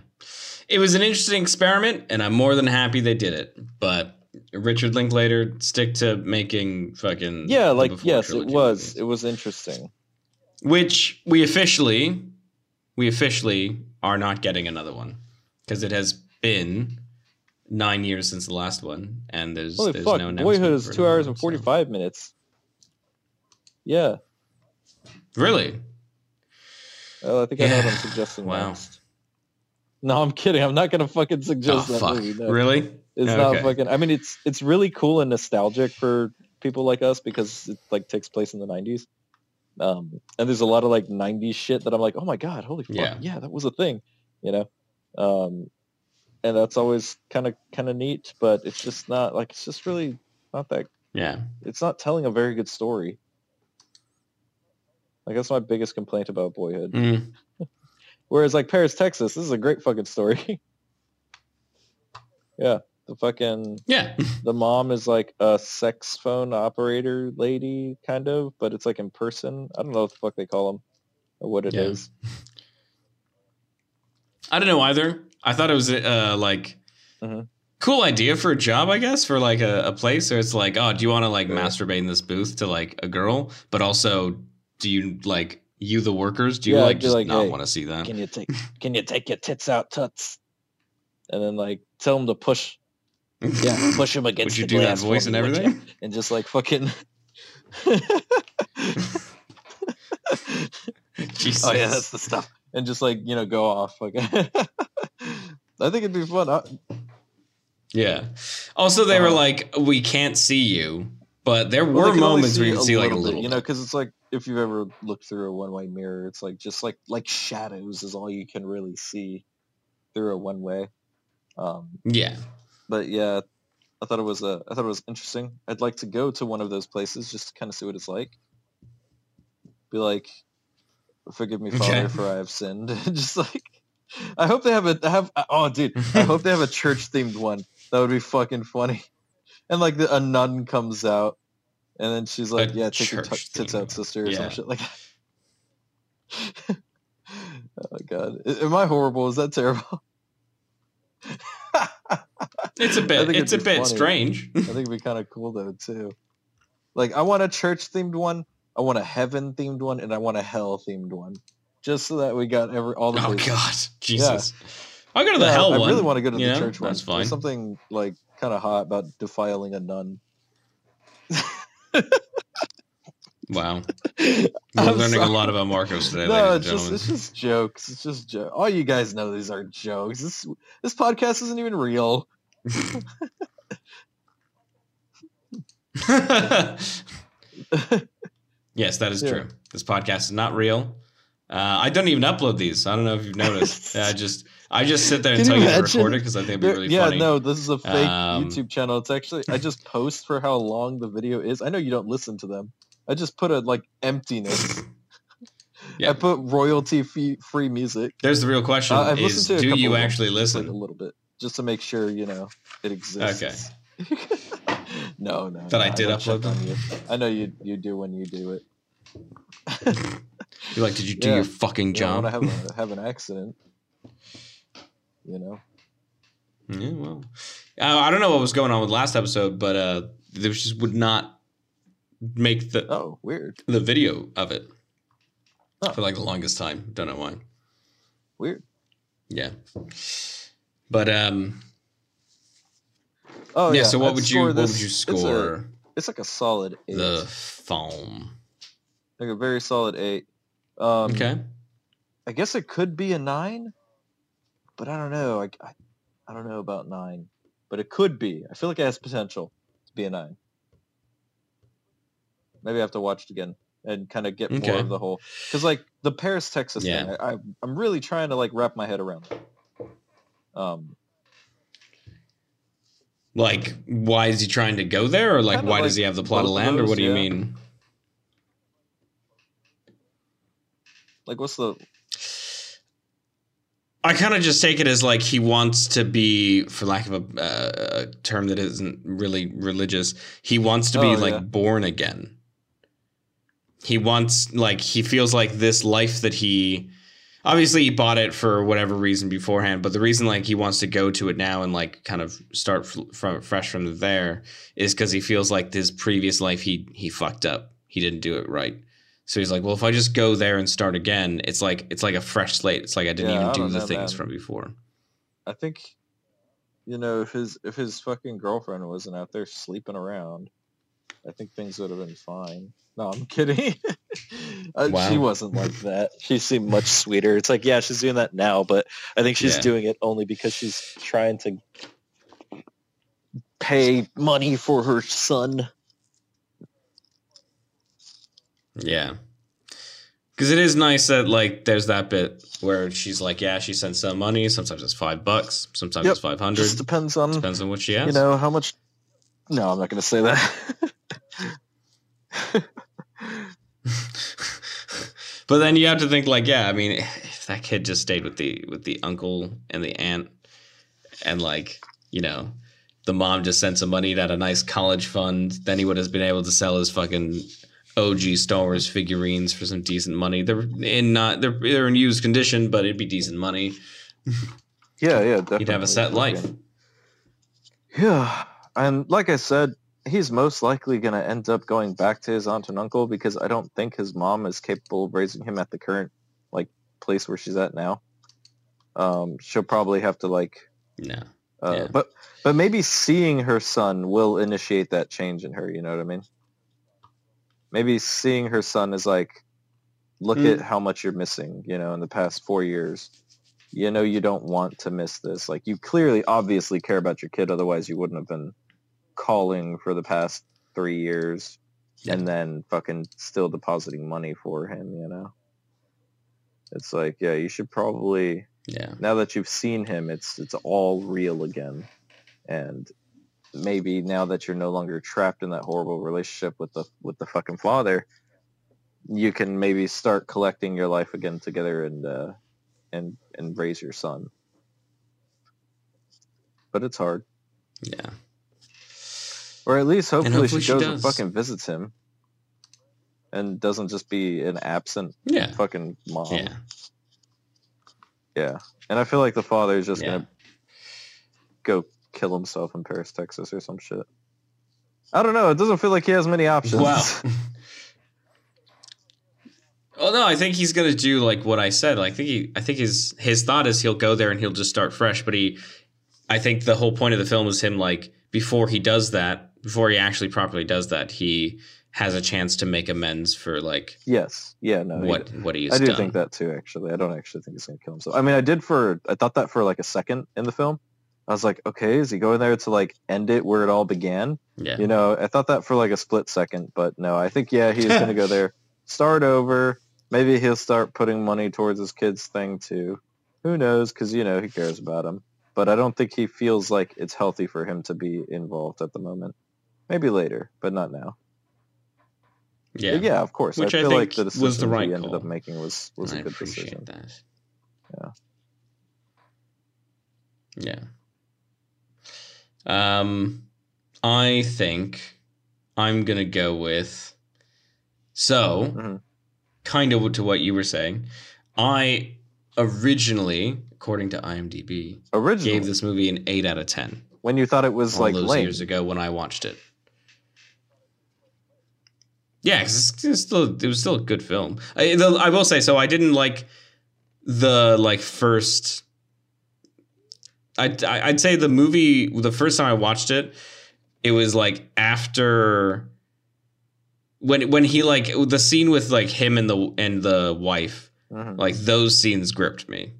It was an interesting experiment, and I'm more than happy they did it. But Richard Linklater stick to making fucking Yeah, like yes, it was. It was interesting. Which we officially, we officially are not getting another one because it has been nine years since the last one, and there's Holy there's fuck! no Boyhood is two hours and so- forty-five minutes. Yeah, Really? Oh, I think I know what I'm suggesting wow. next. No, I'm kidding. I'm not gonna fucking Oh suggest that fuck! movie. No. Really? It's Okay. not fucking. I mean, it's it's really cool and nostalgic for people like us because it like takes place in the '90s. Um, and there's a lot of like '90s shit that I'm like, oh my god, holy fuck, Yeah. yeah, that was a thing, you know. Um, and that's always kind of kind of neat, but it's just not like it's just really not that. Yeah. It's not telling a very good story. Like that's my biggest complaint about Boyhood. Mm. Whereas like Paris, Texas, this is a great fucking story. yeah, the fucking Yeah. the mom is like a sex phone operator lady, kind of, but it's like in person. I don't know what the fuck they call them or what it is. Yeah. I don't know either. I thought it was uh, like Mhm. cool idea for a job, I guess, for like a, a place where it's like, oh, do you want to like Yeah. masturbate in this booth to like a girl, but also do you like you the workers? Do you Yeah, like just like, not hey, want to see that? Can you take Can you take your tits out, tuts? And then like tell them to push. Yeah, push them against. Would you the do that voice and would ya? everything? and just like fucking. Jesus. Oh yeah, that's the stuff. And just like you know, go off. Like, I think it'd be fun. I, Yeah. Also, they were Uh, like, we can't see you, but there were only moments where you could see like a bit, little. you know, because it's like if you've ever looked through a one-way mirror, it's like just like like shadows is all you can really see through a one-way. Um, Yeah. but yeah, I thought it was uh, I thought it was interesting. I'd like to go to one of those places just to kind of see what it's like. Be like, forgive me, Father, Okay. for I have sinned. just like, I hope they have a have. Oh, dude, I hope they have a church themed one. That would be fucking funny. And like the, a nun comes out, and then she's like, A "Yeah, take your t- tits out, sister," or Yeah. some shit like that. oh my god, am I horrible? Is that terrible? It's a bit. It's a bit funny. strange. I think it'd be kind of cool though too. Like I want a church themed one, I want a heaven themed one, and I want a hell themed one, just so that we got every all the. oh bases. God, Jesus! I'll go to the Yeah, hell I one. really want to go to the know? church one. That's There's fine. something like kind of hot about defiling a nun. Wow, we're I'm learning a lot about Marcos today, no, it's just it's just jokes. It's just jo- all you guys know these are jokes. This this podcast isn't even real. yes, that is Yeah. true. This podcast is not real. Uh, I don't even upload these. I don't know if you've noticed. I just I just sit there and tell you you to record it because I think it'd be really yeah, funny. no, this is a fake Um, YouTube channel. It's actually I just post for how long the video is. I know you don't listen to them. I just put a like emptiness. Yeah. I put royalty fee- free music. There's the real question: Uh, I've is listened to do you actually listen? a little bit, just to make sure you know it exists. Okay. no, no. That I did don't upload on them? you. I know you. You do when you do it. You're like, did you do Yeah. your fucking job? want to have a, have an accident. You know. Yeah, well, uh, I don't know what was going on with last episode, but uh, they just would not make the Oh, weird. the video of it Oh. for like the longest time. Don't know why. Weird. Yeah, but um, Oh yeah. yeah. So what I'd would you score what this- would you it's a- score It's, like a solid eight. the foam? like a very solid eight. Um, okay. I guess it could be a nine, but I don't know. I, I, I don't know about nine, but it could be. I feel like it has potential to be a nine. Maybe I have to watch it again and kind of get Okay. more of the whole because like the Paris, Texas Yeah. thing. I, I, I'm really trying to like wrap my head around. it. Um, Like, why is he trying to go there, or like, why like does he have the plot of land, or what do you mean? like what's the I kind of just take it as like he wants to be, for lack of a, uh, a term that isn't really religious, he wants to be Oh, like yeah. born again. He wants, like, he feels like this life that he, obviously, he bought it for whatever reason beforehand, but the reason, like, he wants to go to it now and, like, kind of start f- from fresh from there is because he feels like his previous life he he fucked up. He didn't do it right. So he's like, well, if I just go there and start again, it's like it's like a fresh slate. It's like I didn't Yeah, even I do the know, things man. from before. I think, you know, if his if his fucking girlfriend wasn't out there sleeping around, I think things would have been fine. No, I'm kidding. uh, Wow. She wasn't like that. She seemed much sweeter. It's like, yeah, she's doing that now, but I think she's Yeah. doing it only because she's trying to pay money for her son. Yeah. Because it is nice that like there's that bit where she's like, yeah, she sends some money. Sometimes it's five bucks. Sometimes Yep. it's five hundred. Just depends on Depends on what she has. you know how much. No, I'm not going to say that. but then you have to think like, yeah, I mean, if that kid just stayed with the with the uncle and the aunt, and like, you know, the mom just sent some money at a nice college fund, then he would have been able to sell his fucking OG Star Wars figurines for some decent money. They're in not they're they're in used condition, but it'd be decent money. yeah, yeah, definitely. He'd have a set life. Yeah, and like I said, he's most likely going to end up going back to his aunt and uncle because I don't think his mom is capable of raising him at the current like place where she's at now. Um, she'll probably have to like, No. uh, Yeah. but but maybe seeing her son will initiate that change in her. You know what I mean? Maybe seeing her son is like, look Mm. at how much you're missing. You know, in the past four years. You know you don't want to miss this. Like you clearly, obviously care about your kid. Otherwise, you wouldn't have been calling for the past three years Yeah. and then fucking still depositing money for him, you know? It's like, yeah, you should probably Yeah. now that you've seen him, it's it's all real again. And maybe now that you're no longer trapped in that horrible relationship with the with the fucking father, you can maybe start collecting your life again together and uh and and raise your son. But it's hard. Yeah. Or at least hopefully, hopefully she she goes does. and fucking visits him. And doesn't just be an absent Yeah. fucking mom. Yeah. Yeah. And I feel like the father is just Yeah. gonna go kill himself in Paris, Texas or some shit. I don't know. It doesn't feel like he has many options. Wow. Oh no, I think he's gonna do like what I said. Like, I think he, I think his his thought is he'll go there and he'll just start fresh. But he, I think the whole point of the film is him like before he does that, before he actually properly does that, he has a chance to make amends for like yes. Yeah. No. he- what what he's I do done. think that too. Actually, I don't actually think he's gonna kill himself. I mean, I did for. I thought that for like a second in the film. I was like, okay, is he going there to like end it where it all began? Yeah, You know, I thought that for like a split second, but no, I think yeah, he's gonna go there, start over. Maybe he'll start putting money towards his kids' thing too. Who knows? Because you know he cares about him. But I don't think he feels like it's healthy for him to be involved at the moment. Maybe later, but not now. yeah, But yeah, of course. Which I I feel like the was decision the right he ended call. up making was was I a good decision. that. Yeah. Yeah. Um, I think I'm gonna go with. So, Mhm. kind of to what you were saying, I originally, according to IMDb, Originally, gave this movie an eight out of ten. when you thought it was all like those lame. years ago when I watched it. Yeah, because it's, it's still it was still a good film. I, the, I will say so. I didn't like the like first. I'd I- I'd say the movie the first time I watched it, it was like after when when he like the scene with like him and the and the wife Mhm. like those scenes gripped me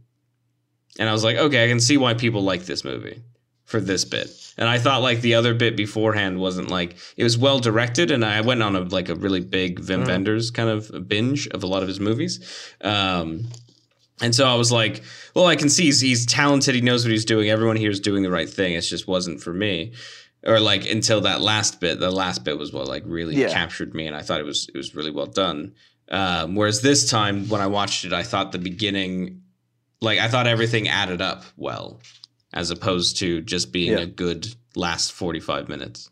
and i was like okay i can see why people like this movie for this bit and i thought like the other bit beforehand wasn't like it was well directed and i went on a like a really big Wim Mhm. Wenders kind of binge of a lot of his movies um and so i was like well i can see he's, he's talented he knows what he's doing everyone here is doing the right thing it just wasn't for me or like until that last bit the last bit was what like really Yeah. captured me and i thought it was it was really well done um, whereas this time when I watched it, I thought the beginning, like I thought everything added up well, as opposed to just being Yeah. a good last forty five minutes.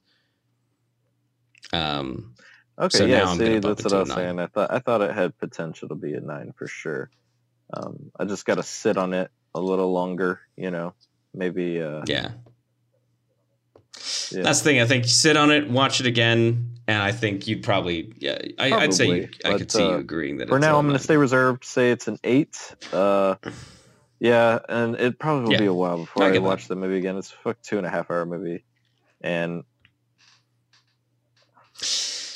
Um, Okay, So yeah, see, that's what I was nine. saying. I thought I thought it had potential to be a nine for sure. Um, I just got to sit on it a little longer, you know. Maybe, uh, yeah. yeah. that's the thing. I think sit on it, watch it again, and I think you'd probably, yeah, I, I'd say you, I could but, see you uh, agreeing that. for it's now, I'm going to stay reserved. Say it's an eight. Uh, yeah, and it probably will Yeah. be a while before I I, get that. watch the movie again. It's a fuck two and a half hour movie, and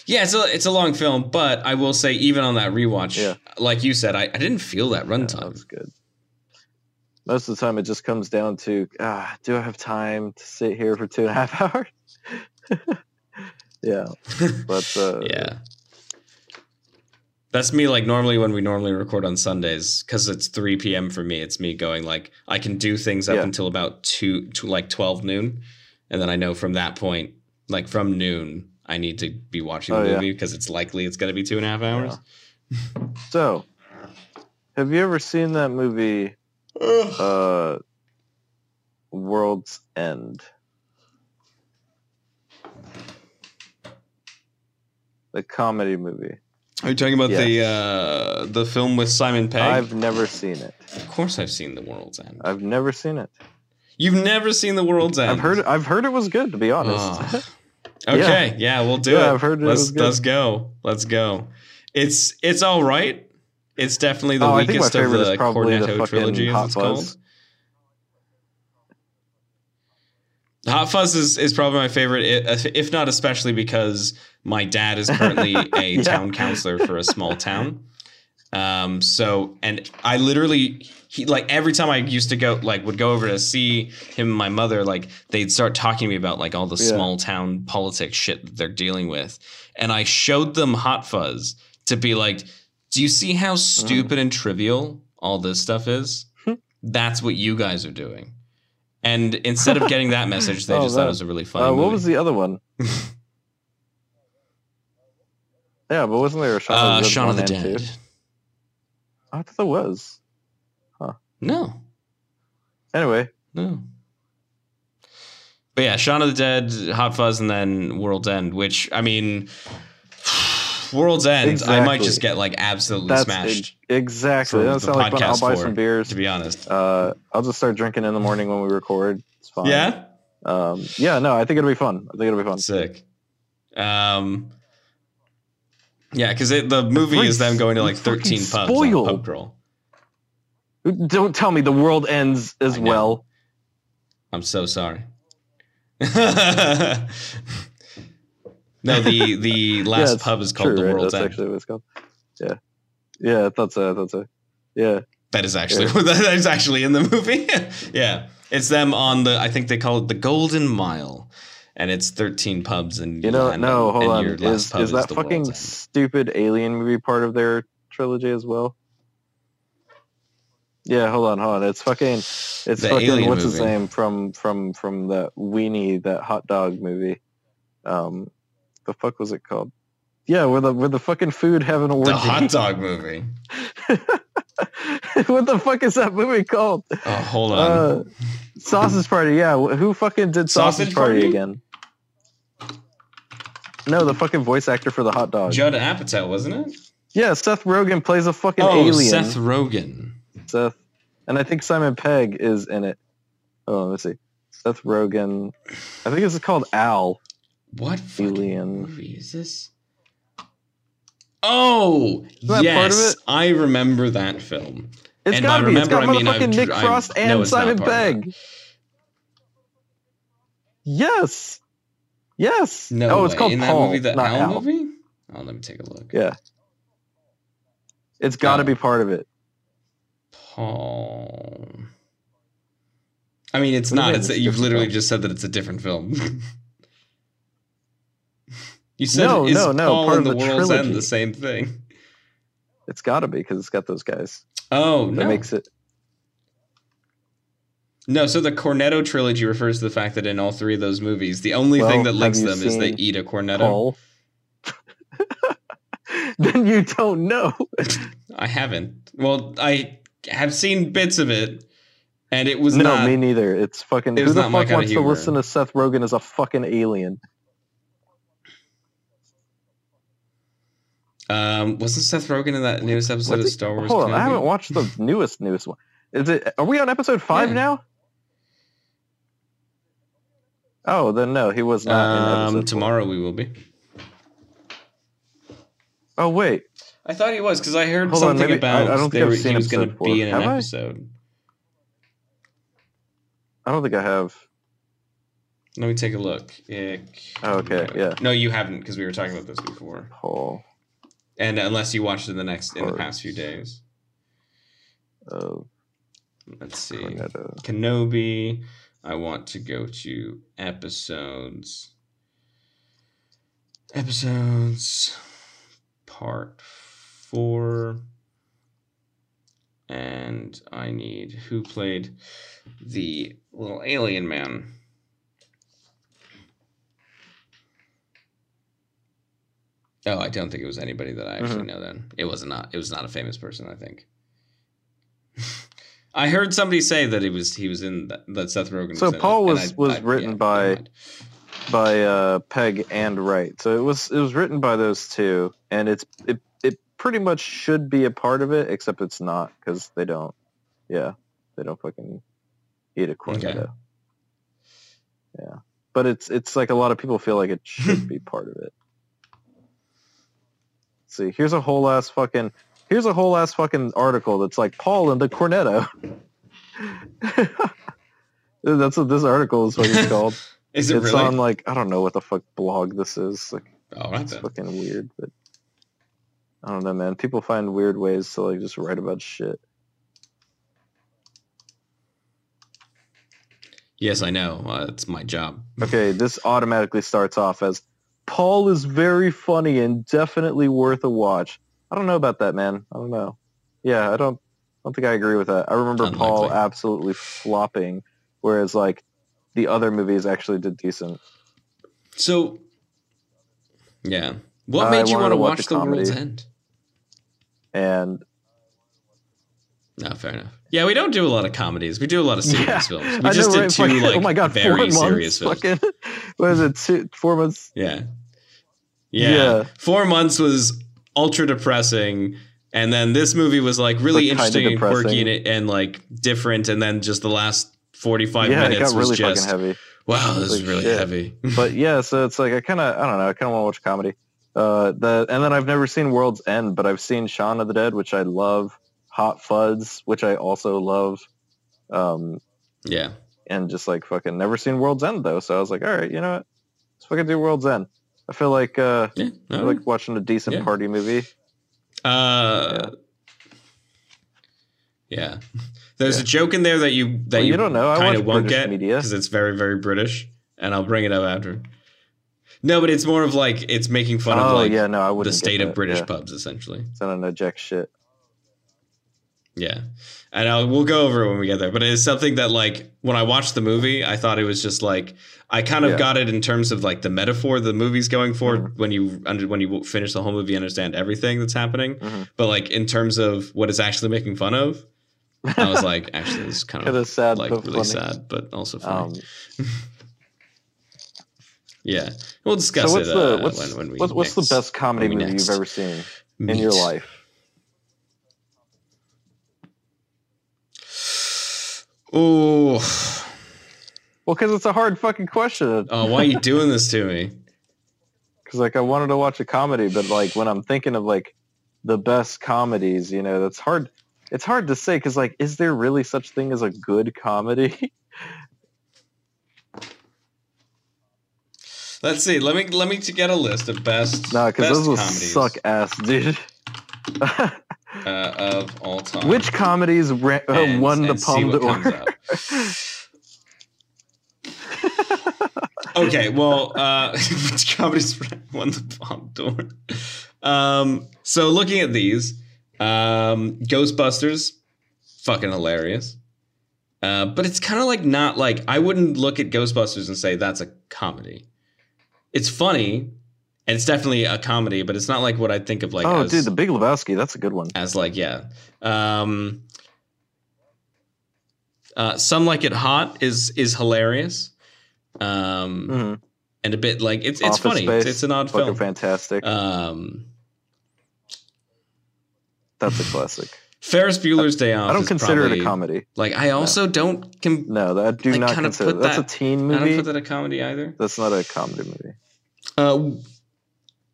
Yeah, it's a it's a long film, but I will say even on that rewatch, Yeah. like you said, I, I didn't feel that yeah, runtime. that's good. Most of the time, it just comes down to, ah, do I have time to sit here for two and a half hours? yeah, but uh, yeah. That's me like normally when we normally record on Sundays cuz it's 3 p.m. for me it's me going like I can do things up Yeah. until about 2 to like 12 noon and then I know from that point like from noon I need to be watching the Oh, movie because it's likely it's going to be two and a half hours. So, have you ever seen that movie, uh, World's End? The comedy movie. Are you talking about Yes. the uh the film with Simon Pegg? I've never seen it. of course I've seen The World's End. I've never seen it. You've never seen The World's End. I've heard I've heard it was good to be honest. Oh. Okay, yeah, we'll do Yeah, it. I've heard it let's let's go. Let's go. It's it's all right. It's definitely the Oh, I think my weakest of the probably the Cornetto trilogy, as it's Fuzz. called. Hot Fuzz is, is probably my favorite, if not especially because my dad is currently a Yeah. town counselor for a small town. Um, so, and I literally, he like every time I used to go, like, would go over to see him and my mother, like, they'd start talking to me about like all the Yeah. small town politics shit that they're dealing with. And I showed them Hot Fuzz to be like, do you see how stupid and trivial all this stuff is? That's what you guys are doing. And instead of getting that message, they Oh, just thought it was a really funny Uh, movie. what was the other one? yeah, but wasn't there a Shaun uh, of the Dead Shaun of the Dead. two? I thought there was. No, Anyway, no. But yeah, Shaun of the Dead, Hot Fuzz, and then World's End. Which I mean, World's End. I might just get like absolutely that's smashed. e- exactly. for That the sounds like fun. I'll buy for, some beers. To be honest, Uh, I'll just start drinking in the morning when we record. It's fine. yeah, Um, yeah. No, I think it'll be fun. I think it'll be fun. sick. Um, yeah, because the movie is them going to like thirteen pubs on spoiled. pub crawl. Don't tell me the world ends as well. I'm so sorry. no, the the last Yeah, pub is called true, the right? World's That's End. actually what it's called. Yeah. Yeah, I thought so. I thought so. Yeah. That is actually that is actually in the movie. yeah, it's them on the. I think they call it the Golden Mile, and it's thirteen pubs and You know, no, hold on. Is, is that fucking stupid alien movie part of their trilogy as well? Yeah, hold on, hold on. It's fucking it's The fucking what's his name from from from that weenie that hot dog movie. Um the fuck was it called? Yeah, where the where the fucking food have an orgy. the hot dog movie? what the fuck is that movie called? Oh, hold on. Uh, Sausage Party, yeah. Who fucking did Sausage, Sausage Party, Party? again? No, the fucking voice actor for the hot dog. Judd Apatow, wasn't it? yeah, Seth Rogen plays a fucking Oh, alien. Seth Rogen. Seth, and I think Simon Pegg is in it. Oh, let's see. Seth Rogen. I think it's called Al. What Alien. movie is this? Oh, that part of yes. I remember that film. It's And gotta be. It's got I mean, motherfucking Nick dr- I've- Frost no, and Simon part of that. Pegg. Yes. Yes. No, oh, it's way. called in Paul, that movie, the not Al, Al. movie. Oh, let me take a look. Yeah. It's got to Oh. be part of it. Paul. I mean, it's What not. It's a you've literally film? just said that it's a different film. you said No, is no, no, Paul part and of the, the World's trilogy. End the same thing? It's got to be because it's got those guys. Oh That no, makes it. no. So the Cornetto trilogy refers to the fact that in all three of those movies, the only Well, thing that links them is they eat a cornetto. Then you don't know. I haven't. Well, I have seen bits of it, and it was no, not. me neither. It's fucking. it Who the fuck wants to humor. listen to Seth Rogen as a fucking alien? um, wasn't Seth Rogen in that newest episode What's of Star Wars? Hold on, I haven't watched the newest newest one. Is it? Are we on episode five Yeah. now? Oh, then no, he was not. in Um, episode four. tomorrow we will be. Oh wait, I thought he was because I heard Hold on, something maybe- about I- I don't think were- he was going to be in an Have episode. I don't think I have. Let me take a look. Ick. Oh, okay, yeah. No, you haven't because we were talking about this before. Paul. And unless you watched it in the next in the past few days. Oh. Let's see. Cornetto. Kenobi. I want to go to episodes. Episodes. Part four. And I need who played the little alien man. Oh, I don't think it was anybody that I actually Mhm. know. Then it was not. It was not a famous person. I think. I heard somebody say that it was he was in that, that Seth Rogen. So was in Paul was- I- was I- written yeah, by- by uh, Pegg and Wright. So it was it was written by those two, and it's it it pretty much should be a part of it, except it's not because they don't. Yeah, they don't fucking eat a cornetto. Yeah but it's it's like a lot of people feel like it should be part of it. Let's see, here's a whole ass fucking here's a whole ass fucking article that's like Paul and the Cornetto. that's what this article is what fucking called. Is it it's really? on like I don't know what the fuck blog this is. Like oh, it's then. fucking weird, but I don't know, man. People find weird ways to like just write about shit. Yes, I know. Uh, it's my job. Okay, this automatically starts off as Paul is very funny and definitely worth a watch. I don't know about that, man. I don't know. Yeah, I don't. I don't think I agree with that. I remember Paul absolutely flopping, whereas like the other movies actually did decent. So, yeah. What I made you want to watch watch The World's. End? And No, fair enough. Yeah, we don't do a lot of comedies. We do a lot of serious Yeah, films. We I just know, did right? two Fucking- oh like oh my god, very four serious months. films. Fucking, what is it? Two, four months. Yeah. yeah. Yeah. Four months was ultra depressing. And then this movie was like really kinda interesting and quirky and, and like different. And then just the last 45 yeah, it minutes got really was just, heavy. wow, this is really shit. heavy. but yeah, so it's like I kind of I don't know. I kind of want to watch comedy. Uh, the and then I've never seen World's End, but I've seen Shaun of the Dead, which I love. Hot Fuzz, which I also love. Um, yeah. and just like fucking never seen World's End though, so I was like, all right, you know what? Let's fucking do World's End. I feel like uh, Yeah. I no. like watching a decent Yeah. party movie. Uh, yeah. There's Yeah. a joke in there that you that Well, you, you don't know. I kind of won't British get media. because it's very very British, and I'll bring it up after. No, but it's more of like it's making fun of oh like yeah, no, I the wouldn't. state of. British Yeah. pubs, essentially. So I don't know jack shit. Yeah, and I'll, we'll go over it when we get there. But it's something that like when I watched the movie, I thought it was just like I kind of Yeah. got it in terms of like the metaphor the movie's going for. Mhm. When you under when you finish the whole movie, you understand everything that's happening. Mhm. But like in terms of what it's actually making fun of, I was like, actually, is kind Kind of of sad, like really funny. sad, but also funny. Um, yeah, we'll discuss so what's it the uh, what's, when, when we what's, what's the best comedy movie next you've ever seen in your life? Oh, Well, because it's a hard fucking question. oh, why are you doing this to me? Because like I wanted to watch a comedy, but like when I'm thinking of like the best comedies, you know, that's hard. It's hard to say because like, is there really such thing as a good comedy? Let's see. Let me let me get a list of best. no, because those will suck ass, dude. uh, of all time. Which comedies ra- uh, won the and see Palme d'Or? Okay, well, uh, which comedies won the Palme d'Or? Um, so looking at these, um, Ghostbusters, fucking hilarious. Uh, but it's kind of like not like I wouldn't look at Ghostbusters and say that's a comedy. It's funny, and it's definitely a comedy, but it's not like what I think of like oh, as, dude, The Big Lebowski. That's a good one. as like yeah. Um, uh, Some Like It Hot is is hilarious. Um, hmm and a bit like it's it's Office funny. It's, Space, it's an odd Fucking film. fantastic. Um, That's a classic. Ferris Bueller's Day Off. I don't consider probably- it a comedy. Like I also don't. Com- No, that I do I not consider. put That's a that- teen I don't movie. put that a comedy either. That's not a comedy movie. Uh,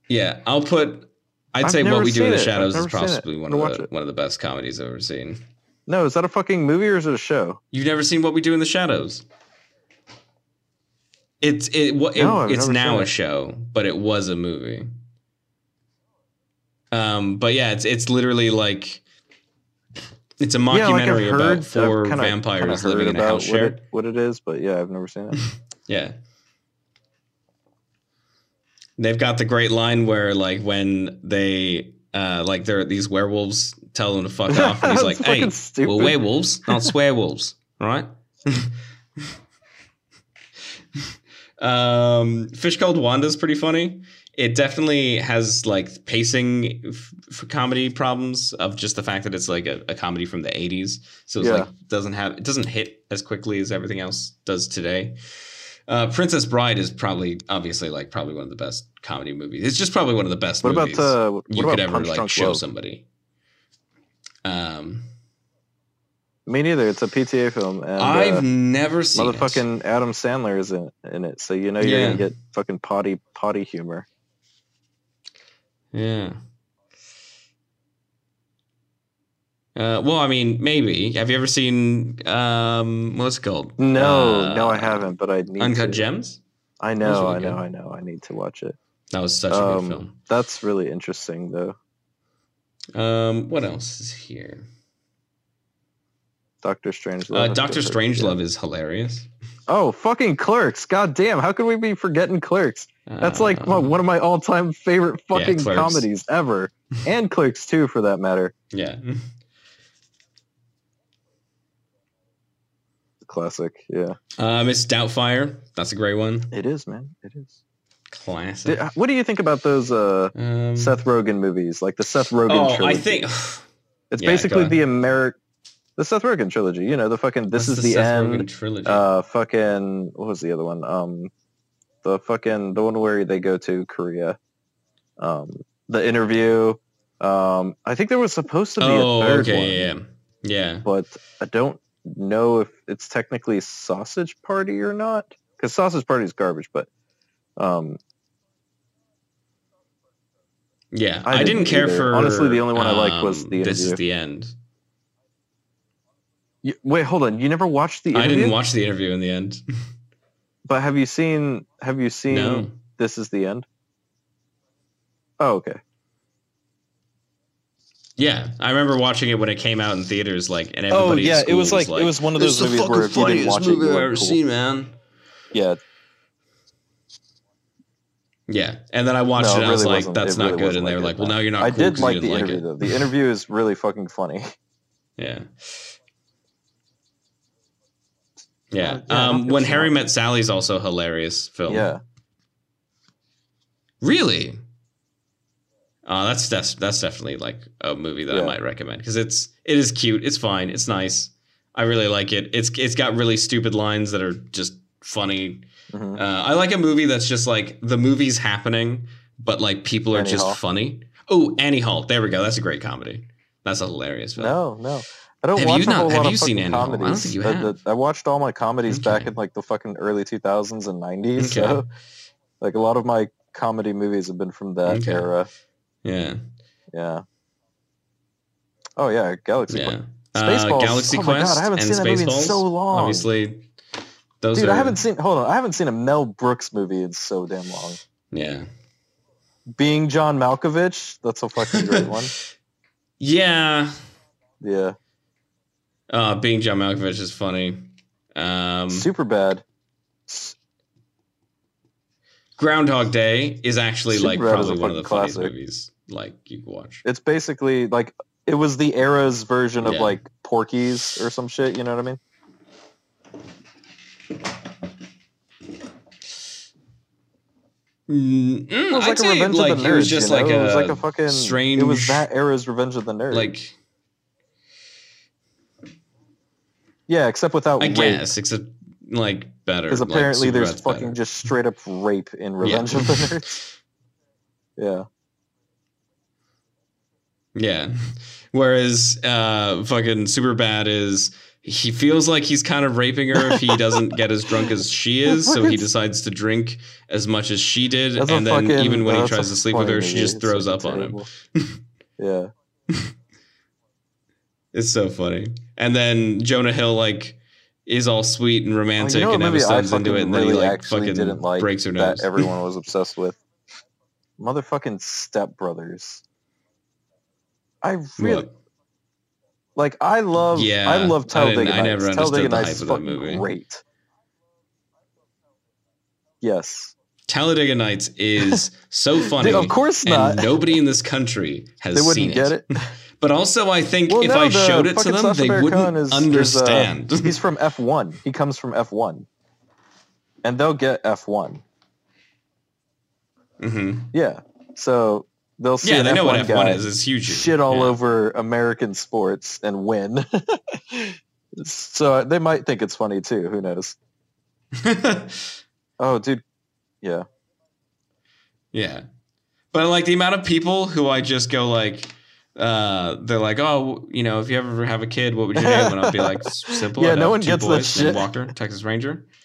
yeah, I'll put. I'd I've say What We Do in the it. Shadows is never seen it. possibly one of the it. one of the best comedies I've ever seen. No, is that a fucking movie or is it a show? You've never seen What We Do in the Shadows? It's it, wa- it No, it's now a show, but it was a movie. Um, but yeah, it's it's literally like it's a yeah, like mockumentary heard, about 4 kinda- vampires kinda living in a house what share. it, what it is, but yeah, I've never seen it. Yeah. They've got the great line where like when they uh like they're these werewolves tell them to fuck off and he's like, Hey, stupid. we're werewolves, not swearwolves. All right? um Fish Called Wanda's pretty funny. It definitely has like pacing f- for comedy problems of just the fact that it's like a, a comedy from the 80s. So it's Yeah. like doesn't have it doesn't hit as quickly as everything else does today. Uh, Princess Bride is probably obviously like probably one of the best comedy movies. It's just probably one of the best What movies about uh, what you about could ever Punch like Drunk show Love? somebody. Um, Me neither. It's a PTA film, and I've uh, never seen it. motherfucking Adam Sandler is in, in it, so you know you're Yeah. gonna get fucking potty potty humor. Yeah. Uh, well, I mean, maybe. Have you ever seen um, what's it called? No, Uh, no, I haven't, but I need Uncut to. Gems. I know, really I know, good. I know. I need to watch it. That was such a Um, good film. That's really interesting, though. Um, what else is here? Doctor Strange. Uh, Doctor Strangelove is hilarious. Oh, fucking Clerks! God damn, how could we be forgetting Clerks? That's like Uh, one of my all-time favorite fucking Clerks. comedies ever, and Clerks too, for that matter. yeah. Classic, yeah. Uh, Miss Doubtfire. That's a great one. It is, man. It is. Classic. Did- what do you think about those uh, Um, Seth Rogen movies, like the Seth Rogen oh, trilogy? I think it's yeah, basically the American, the Seth Rogen trilogy. You know, the fucking this what's is the, Seth end. Rogen trilogy. Uh, fucking what was the other one? Um, the fucking the one where they go to Korea. Um, the interview. Um, I think there was supposed to be oh, a third okay, one, yeah, yeah. but I don't know if it's technically Sausage Party or not. Because Sausage Party is garbage, but um, Yeah, I I, didn't, didn't care either. for. Honestly, the only one I liked was um, The This is the end. you, wait, hold on. You never watched the I didn't watch the interview in the end. But have you seen? Have you seen? no. This is the end. Oh, okay. Yeah, I remember watching it when it came out in theaters. Like, and Oh everybody. at yeah, it was like, it was one of those movies where if you didn't watch it, you movie I've ever cool. seen, man. Yeah, Yeah, and then I watched No, it. it and I was like, "That's not really good," and they were like like, "Well, now you're not." I cool did 'cause like you the didn't interview it. though. The interview is really fucking funny. Yeah. Yeah. yeah, um, that when Harry. Met Sally is also hilarious film. Yeah, Really? Oh, that's that's that's definitely like a movie that I might recommend because it's it is cute, it's fine, it's nice. I really like it. It's it's got really stupid lines that are just funny. hmm Uh, I like a movie that's just like the movie's happening, but like people are Annie just Hall. funny. Oh, Annie Hall. There we go. That's a great comedy. That's a hilarious film. no, no. I don't Have watch you a not- whole have lot you of seen fucking Annie Hall? I don't comedies. think you I, have. I watched all my comedies back in like the fucking early 2000s and 90s. Okay. So, like a lot of my comedy movies have been from that Okay. era. Yeah. Yeah. Oh yeah, Galaxy Quest. Yeah. Spaceballs. Uh, Galaxy oh my god, I haven't and seen that movie in Spaceballs. so long. Obviously, those Dude, are. I haven't seen. Hold on, I haven't seen a Mel Brooks movie in so damn long. Yeah. Being John Malkovich, that's a fucking great one. Yeah. Yeah, Uh, being John Malkovich is funny. Um, super bad. Groundhog Day is actually like probably one of the fucking funniest movies like you can watch. It's basically like it was the era's version of Yeah. like Porky's or some shit. You know what I mean? Mm, It was I'd like a say, Revenge like, of the it Nerds. was just you know? like it was a like a fucking strange, It was that era's Revenge of the Nerds. like yeah, except without I rape. guess except like better Because like, apparently there's fucking better. just straight up rape in Revenge of the Nerds. Yeah. Yeah. Whereas uh fucking super bad is he feels like he's kind of raping her if he doesn't get as drunk as she is, so he decides to drink as much as she did, That's and then fucking- even when he tries to sleep with her, she just It's throws up fucking on him. yeah. It's so funny. And then Jonah Hill like is all sweet and romantic, what and Emma Stone's into it, and then he really like fucking didn't like breaks her nose. that everyone was obsessed with. Motherfucking Step Brothers. I really What? like. I love. Yeah, I love I Talladega didn't- I never Nights. understood Talladega the Nights hype is of that fucking movie. great. Yes. Talladega Nights is so funny. Dude, of course and not. nobody in this country has They seen wouldn't get it. But also, I think Well, if no, I showed it to them, Sacha they Baron wouldn't is- is, uh, understand. He's from F1. He comes from F1. And they'll get F1. Mm-hmm. Yeah. So they'll see Yeah, they know F1 what F1 is. It's huge. shit all Yeah. over American sports and win. so they might think it's funny too. Who knows? Oh, dude. Yeah. yeah, but like the amount of people who I just go like, uh, they're like, oh, you know, if you ever have a kid, what would you name? And I'll be like, simple. Yeah, no one gets that boys, named shit. Walker, Texas Ranger.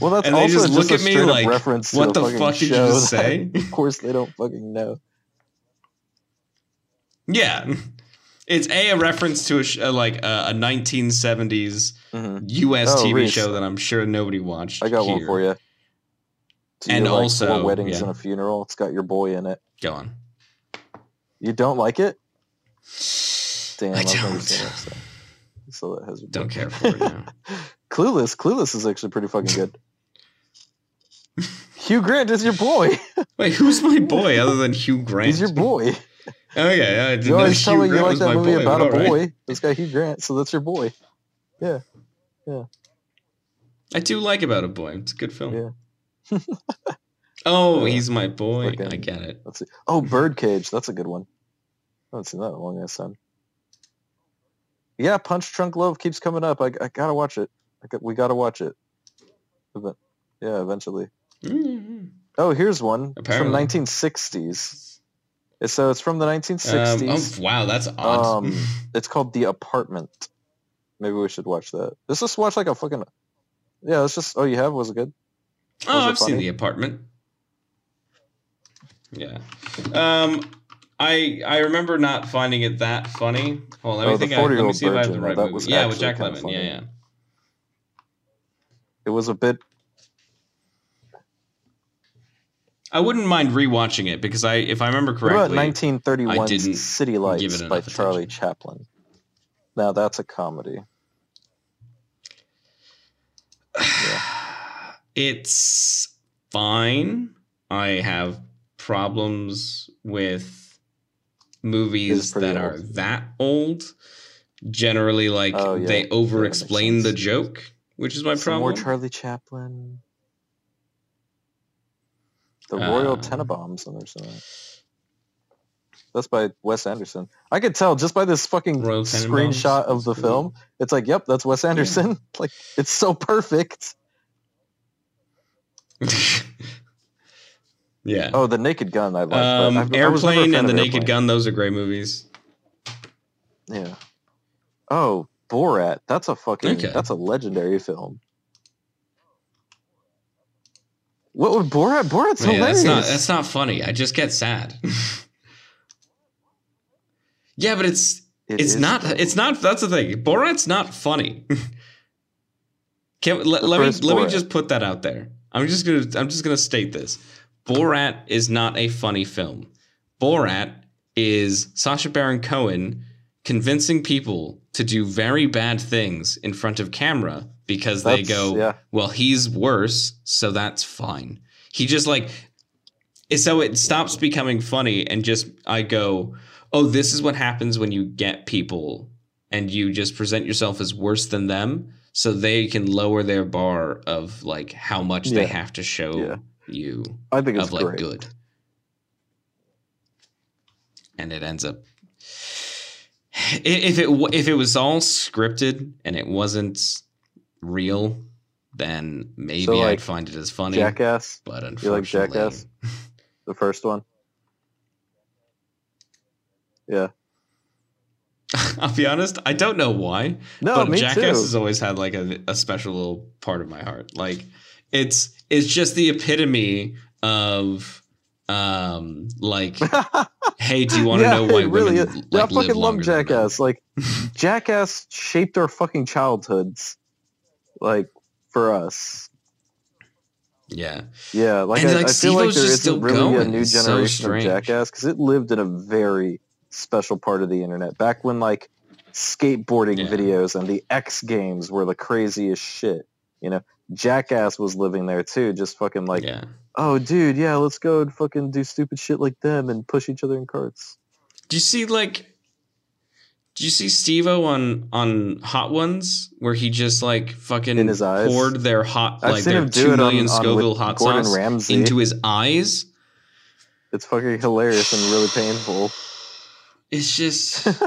Well, that's And they also just look a at me like, reference what the fuck did you just say? Of course, they don't fucking know. Yeah, it's a a reference to a sh- uh, like a, a 1970s hmm U.S. Oh, TV Reese. show that I'm sure nobody watched. I got one for you. Do And you like also- weddings yeah. and a funeral. It's got your boy in it. Go on. You don't like it? Damn, I I've don't. So, so that has Don't care for it. Clueless. Clueless is actually pretty fucking good. Hugh Grant is your boy. Wait, who's my boy other than Hugh Grant? He's your boy. Oh yeah, yeah. I didn't You always tell me you like that movie boy, about a boy. right. This guy Hugh Grant, so that's your boy. Yeah, yeah. I do like About a Boy. It's a good film. Yeah. oh, he's my boy. Fucking- I get it. Let's see. Oh, Birdcage. That's a good one. I haven't seen that in a long ass time. Yeah, Punch Drunk Love keeps coming up. I, I gotta watch it. I got, we gotta watch it. Even- Yeah, eventually. Mm. Oh, here's one Apparently. from 1960s. So it's from the Um, 1960s. oh wow, that's odd. Um, It's called The Apartment. Maybe we should watch that. Let's just watch like a fucking. Yeah, let's just. Oh, you have? Was it good? oh, it I've seen the apartment. Yeah. Um, I I remember not finding it that funny. Hold on, let me Oh, think. I, let me 40-year-old see if I have the right movie. Yeah, with Jack Lemmon. Yeah, yeah. It was a bit. I wouldn't mind rewatching it because I, if I remember What about correctly, 1931's didn't City give Lights by Charlie attention. Chaplin? Now that's a comedy. it's fine. I have problems with movies that are that old. Generally, like Oh, yeah. they over explain the joke, which is my Some more. Charlie Chaplin. The Royal Uh, Tenenbaums in there somewhere. That's by Wes Anderson. I could tell just by this fucking Royal screenshot of the cool. film. It's like, yep, that's Wes Anderson. Like, it's so perfect. yeah. Oh, The Naked Gun, I like. um, I- I was never a Airplane fan and The Naked Airplane. Gun; those are great movies. Yeah. Oh, Borat. That's a fucking. Okay. That's a legendary film. What would Borat? Borat's Yeah, hilarious. that's not that's not funny. I just get sad. yeah, but it's It it's not funny. it's not that's the thing borat's not funny Can, let, let me first let me just put that out there i'm just gonna i'm just gonna state this borat is not a funny film borat is sacha baron cohen convincing people to do very bad things in front of camera because they go yeah. well he's worse so that's fine he just like so it stops becoming funny and just i go oh this is what happens when you get people and you just present yourself as worse than them so they can lower their bar of like how much they have to show Yeah. You I think it's of like great. good and it ends up if it if it was all scripted and it wasn't real then maybe So, like, i'd find it as funny Jackass, but You like unfortunately Jackass? the first one. Yeah. I'll be honest, I don't know why, No, but me Jackass too. has always had like a, a special little part of my heart. Like it's it's just the epitome of um like hey, do you want to Yeah, know why really women is. Yeah, I like fucking love longer than men? Jackass. Like, Jackass shaped our fucking childhoods. Like, for us. Yeah. Yeah, like, And, I, like, I feel like there isn't still really a new It's so generation of. Jackass because it lived in a very special part of the internet. Back when, like, skateboarding Yeah. videos and the X Games were the craziest shit. You know, Jackass was living there too, just fucking like, yeah. oh, dude, yeah, let's go and fucking do stupid shit like them and push each other in carts. Do you see like do you see Steve-O on on Hot Ones where he just like fucking In his eyes? poured their hot I've like their two on, million on Scoville hot Gordon sauce Ramsay. into his eyes? It's fucking hilarious and really painful. It's just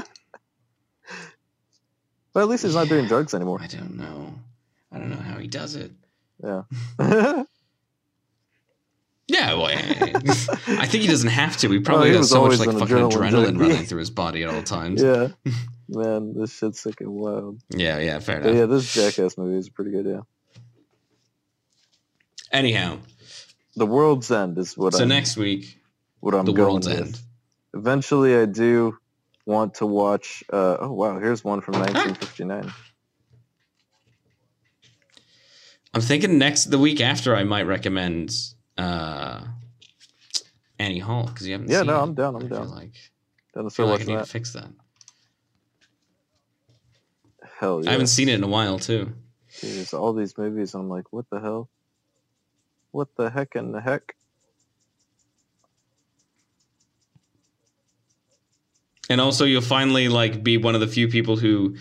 But at least he's not doing drugs anymore. I don't know. I don't know how he does it. Yeah. Yeah, well, I think he doesn't have to. He probably he has so much like fucking adrenaline adrenaline running through his body at all times. yeah, man, this shit's sick and wild. yeah, yeah, fair But enough. yeah, this Jackass movie is pretty good. Yeah, Anyhow, The World's End is what so I'm next week, what I'm The going World's with. End. Eventually, I do want to watch. Uh, oh wow, here's one from 1959. I'm thinking next the week after I might recommend uh Annie Hall because you haven't Yeah, no, it. I'm down, I'm I down. Like, I start feel like I need that. to fix that. Hell yeah! I haven't seen it in a while too. There's all these movies. I'm like, what the hell? What the heck in the heck? And also, you'll finally like be one of the few people who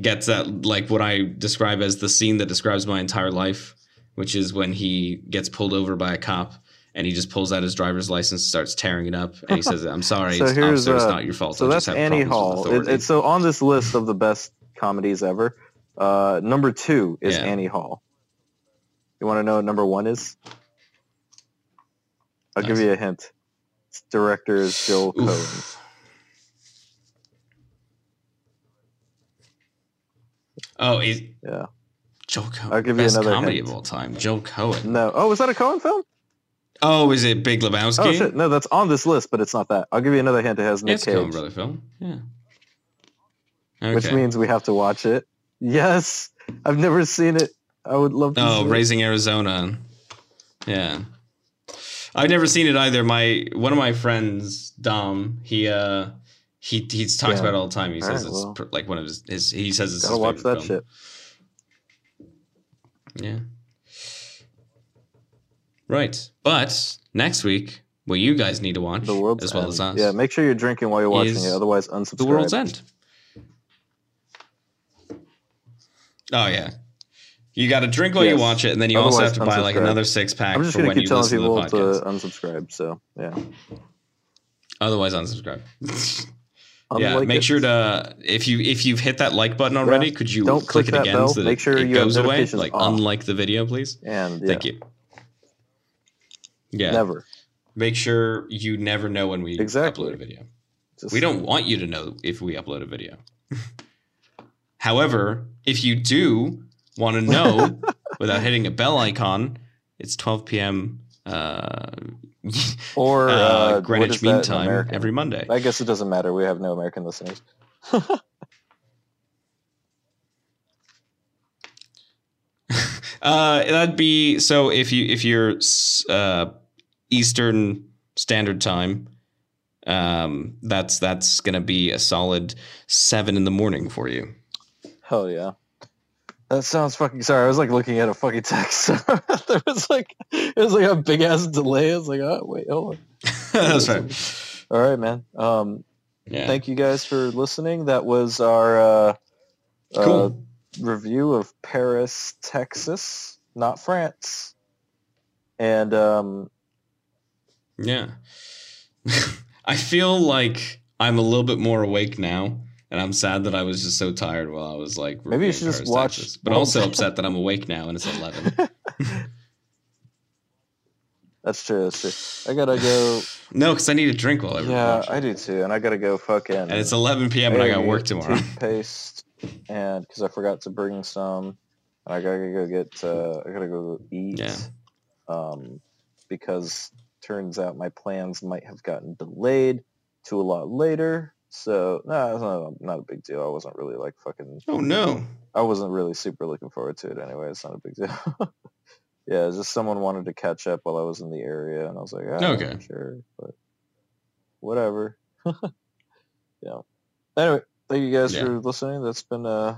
gets that like what I describe as the scene that describes my entire life, which is when he gets pulled over by a cop and he just pulls out his driver's license, starts tearing it up, and he says, "I'm sorry, So it's, here's, officer, it's uh, not your fault. So I that's Annie Hall. It, it's so on this list of the best comedies ever. Uh, number two is Yeah. Annie Hall. You want to know what number one is? I'll give you a hint. Its director is Joel Coen. Oh, is Yeah. Joe Coen? I'll give you best another comedy hint. of all time. Joe Coen. No. Oh, is that a Coen film? Oh, is it Big Oh Lebowski? shit! No, that's on this list, but it's not that. I'll give you another hint. It has Nick it's a Coen brother film. Yeah. Okay. which means we have to watch it. Yes, I've never seen it. I would love to. Oh, see it. Raising Arizona. Yeah. I've never seen it either. My one of my friends, Dom, he uh he he's talks Yeah. about it all the time. He All says right, it's well. pr- like one of his, his he says it's Gotta his watch that film. shit. Yeah. Right. But next week, what you guys need to watch The world's as well end. as us. Yeah, make sure you're drinking while you're watching it. Otherwise, unsubscribe. The World's End. Oh yeah. You got to drink while you watch it, and then you also have to buy like another six pack I'm just gonna keep telling to people to unsubscribe. So yeah. Otherwise, unsubscribe. yeah, make sure to if you if you've hit that like button already, could you Don't click click it again bell. so that Make sure it you have goes away? Like off. unlike the video, please. And yeah, Thank you. Yeah, never. make sure you never know when we Exactly. upload a video. Just, We don't want you to know if we upload a video. However, if you do want to know without hitting a bell icon, it's 12 p.m. Uh, or uh, uh, Greenwich Mean Time every Monday. I guess it doesn't matter. We have no American listeners. Uh, that'd be so if you if you're uh, Eastern Standard Time, um, that's that's gonna be a solid seven in the morning for you. Hell yeah. That sounds fucking. Sorry, I was like looking at a fucking text. there was like, it was like a big ass delay. I was like, oh wait, hold on. that's right. All right, man. Um, Yeah. thank you guys for listening. That was our uh, uh, review of Paris, Texas, not France. And um, Yeah. I feel like I'm a little bit more awake now, and I'm sad that I was just so tired while I was like. Maybe you reviewing should just watch Texas. but World's also upset that I'm awake now and it's 11. that's true. That's true. I gotta go. no, because I need a drink while I yeah. I do too. And I gotta go fucking. And it's 11 p.m. and I got work tomorrow. Toothpaste, and because I forgot to bring some, and I gotta go get. Uh, I gotta go eat. Yeah. Um, because turns out my plans might have gotten delayed to a lot later. So no, it's not, not a big deal. I wasn't really like fucking. Oh no. I wasn't really super looking forward to it anyway. It's not a big deal. yeah, it's just someone wanted to catch up while I was in the area, and I was like, ah, Okay. sure, but whatever. yeah. Anyway, thank you guys Yeah. for listening. That's been uh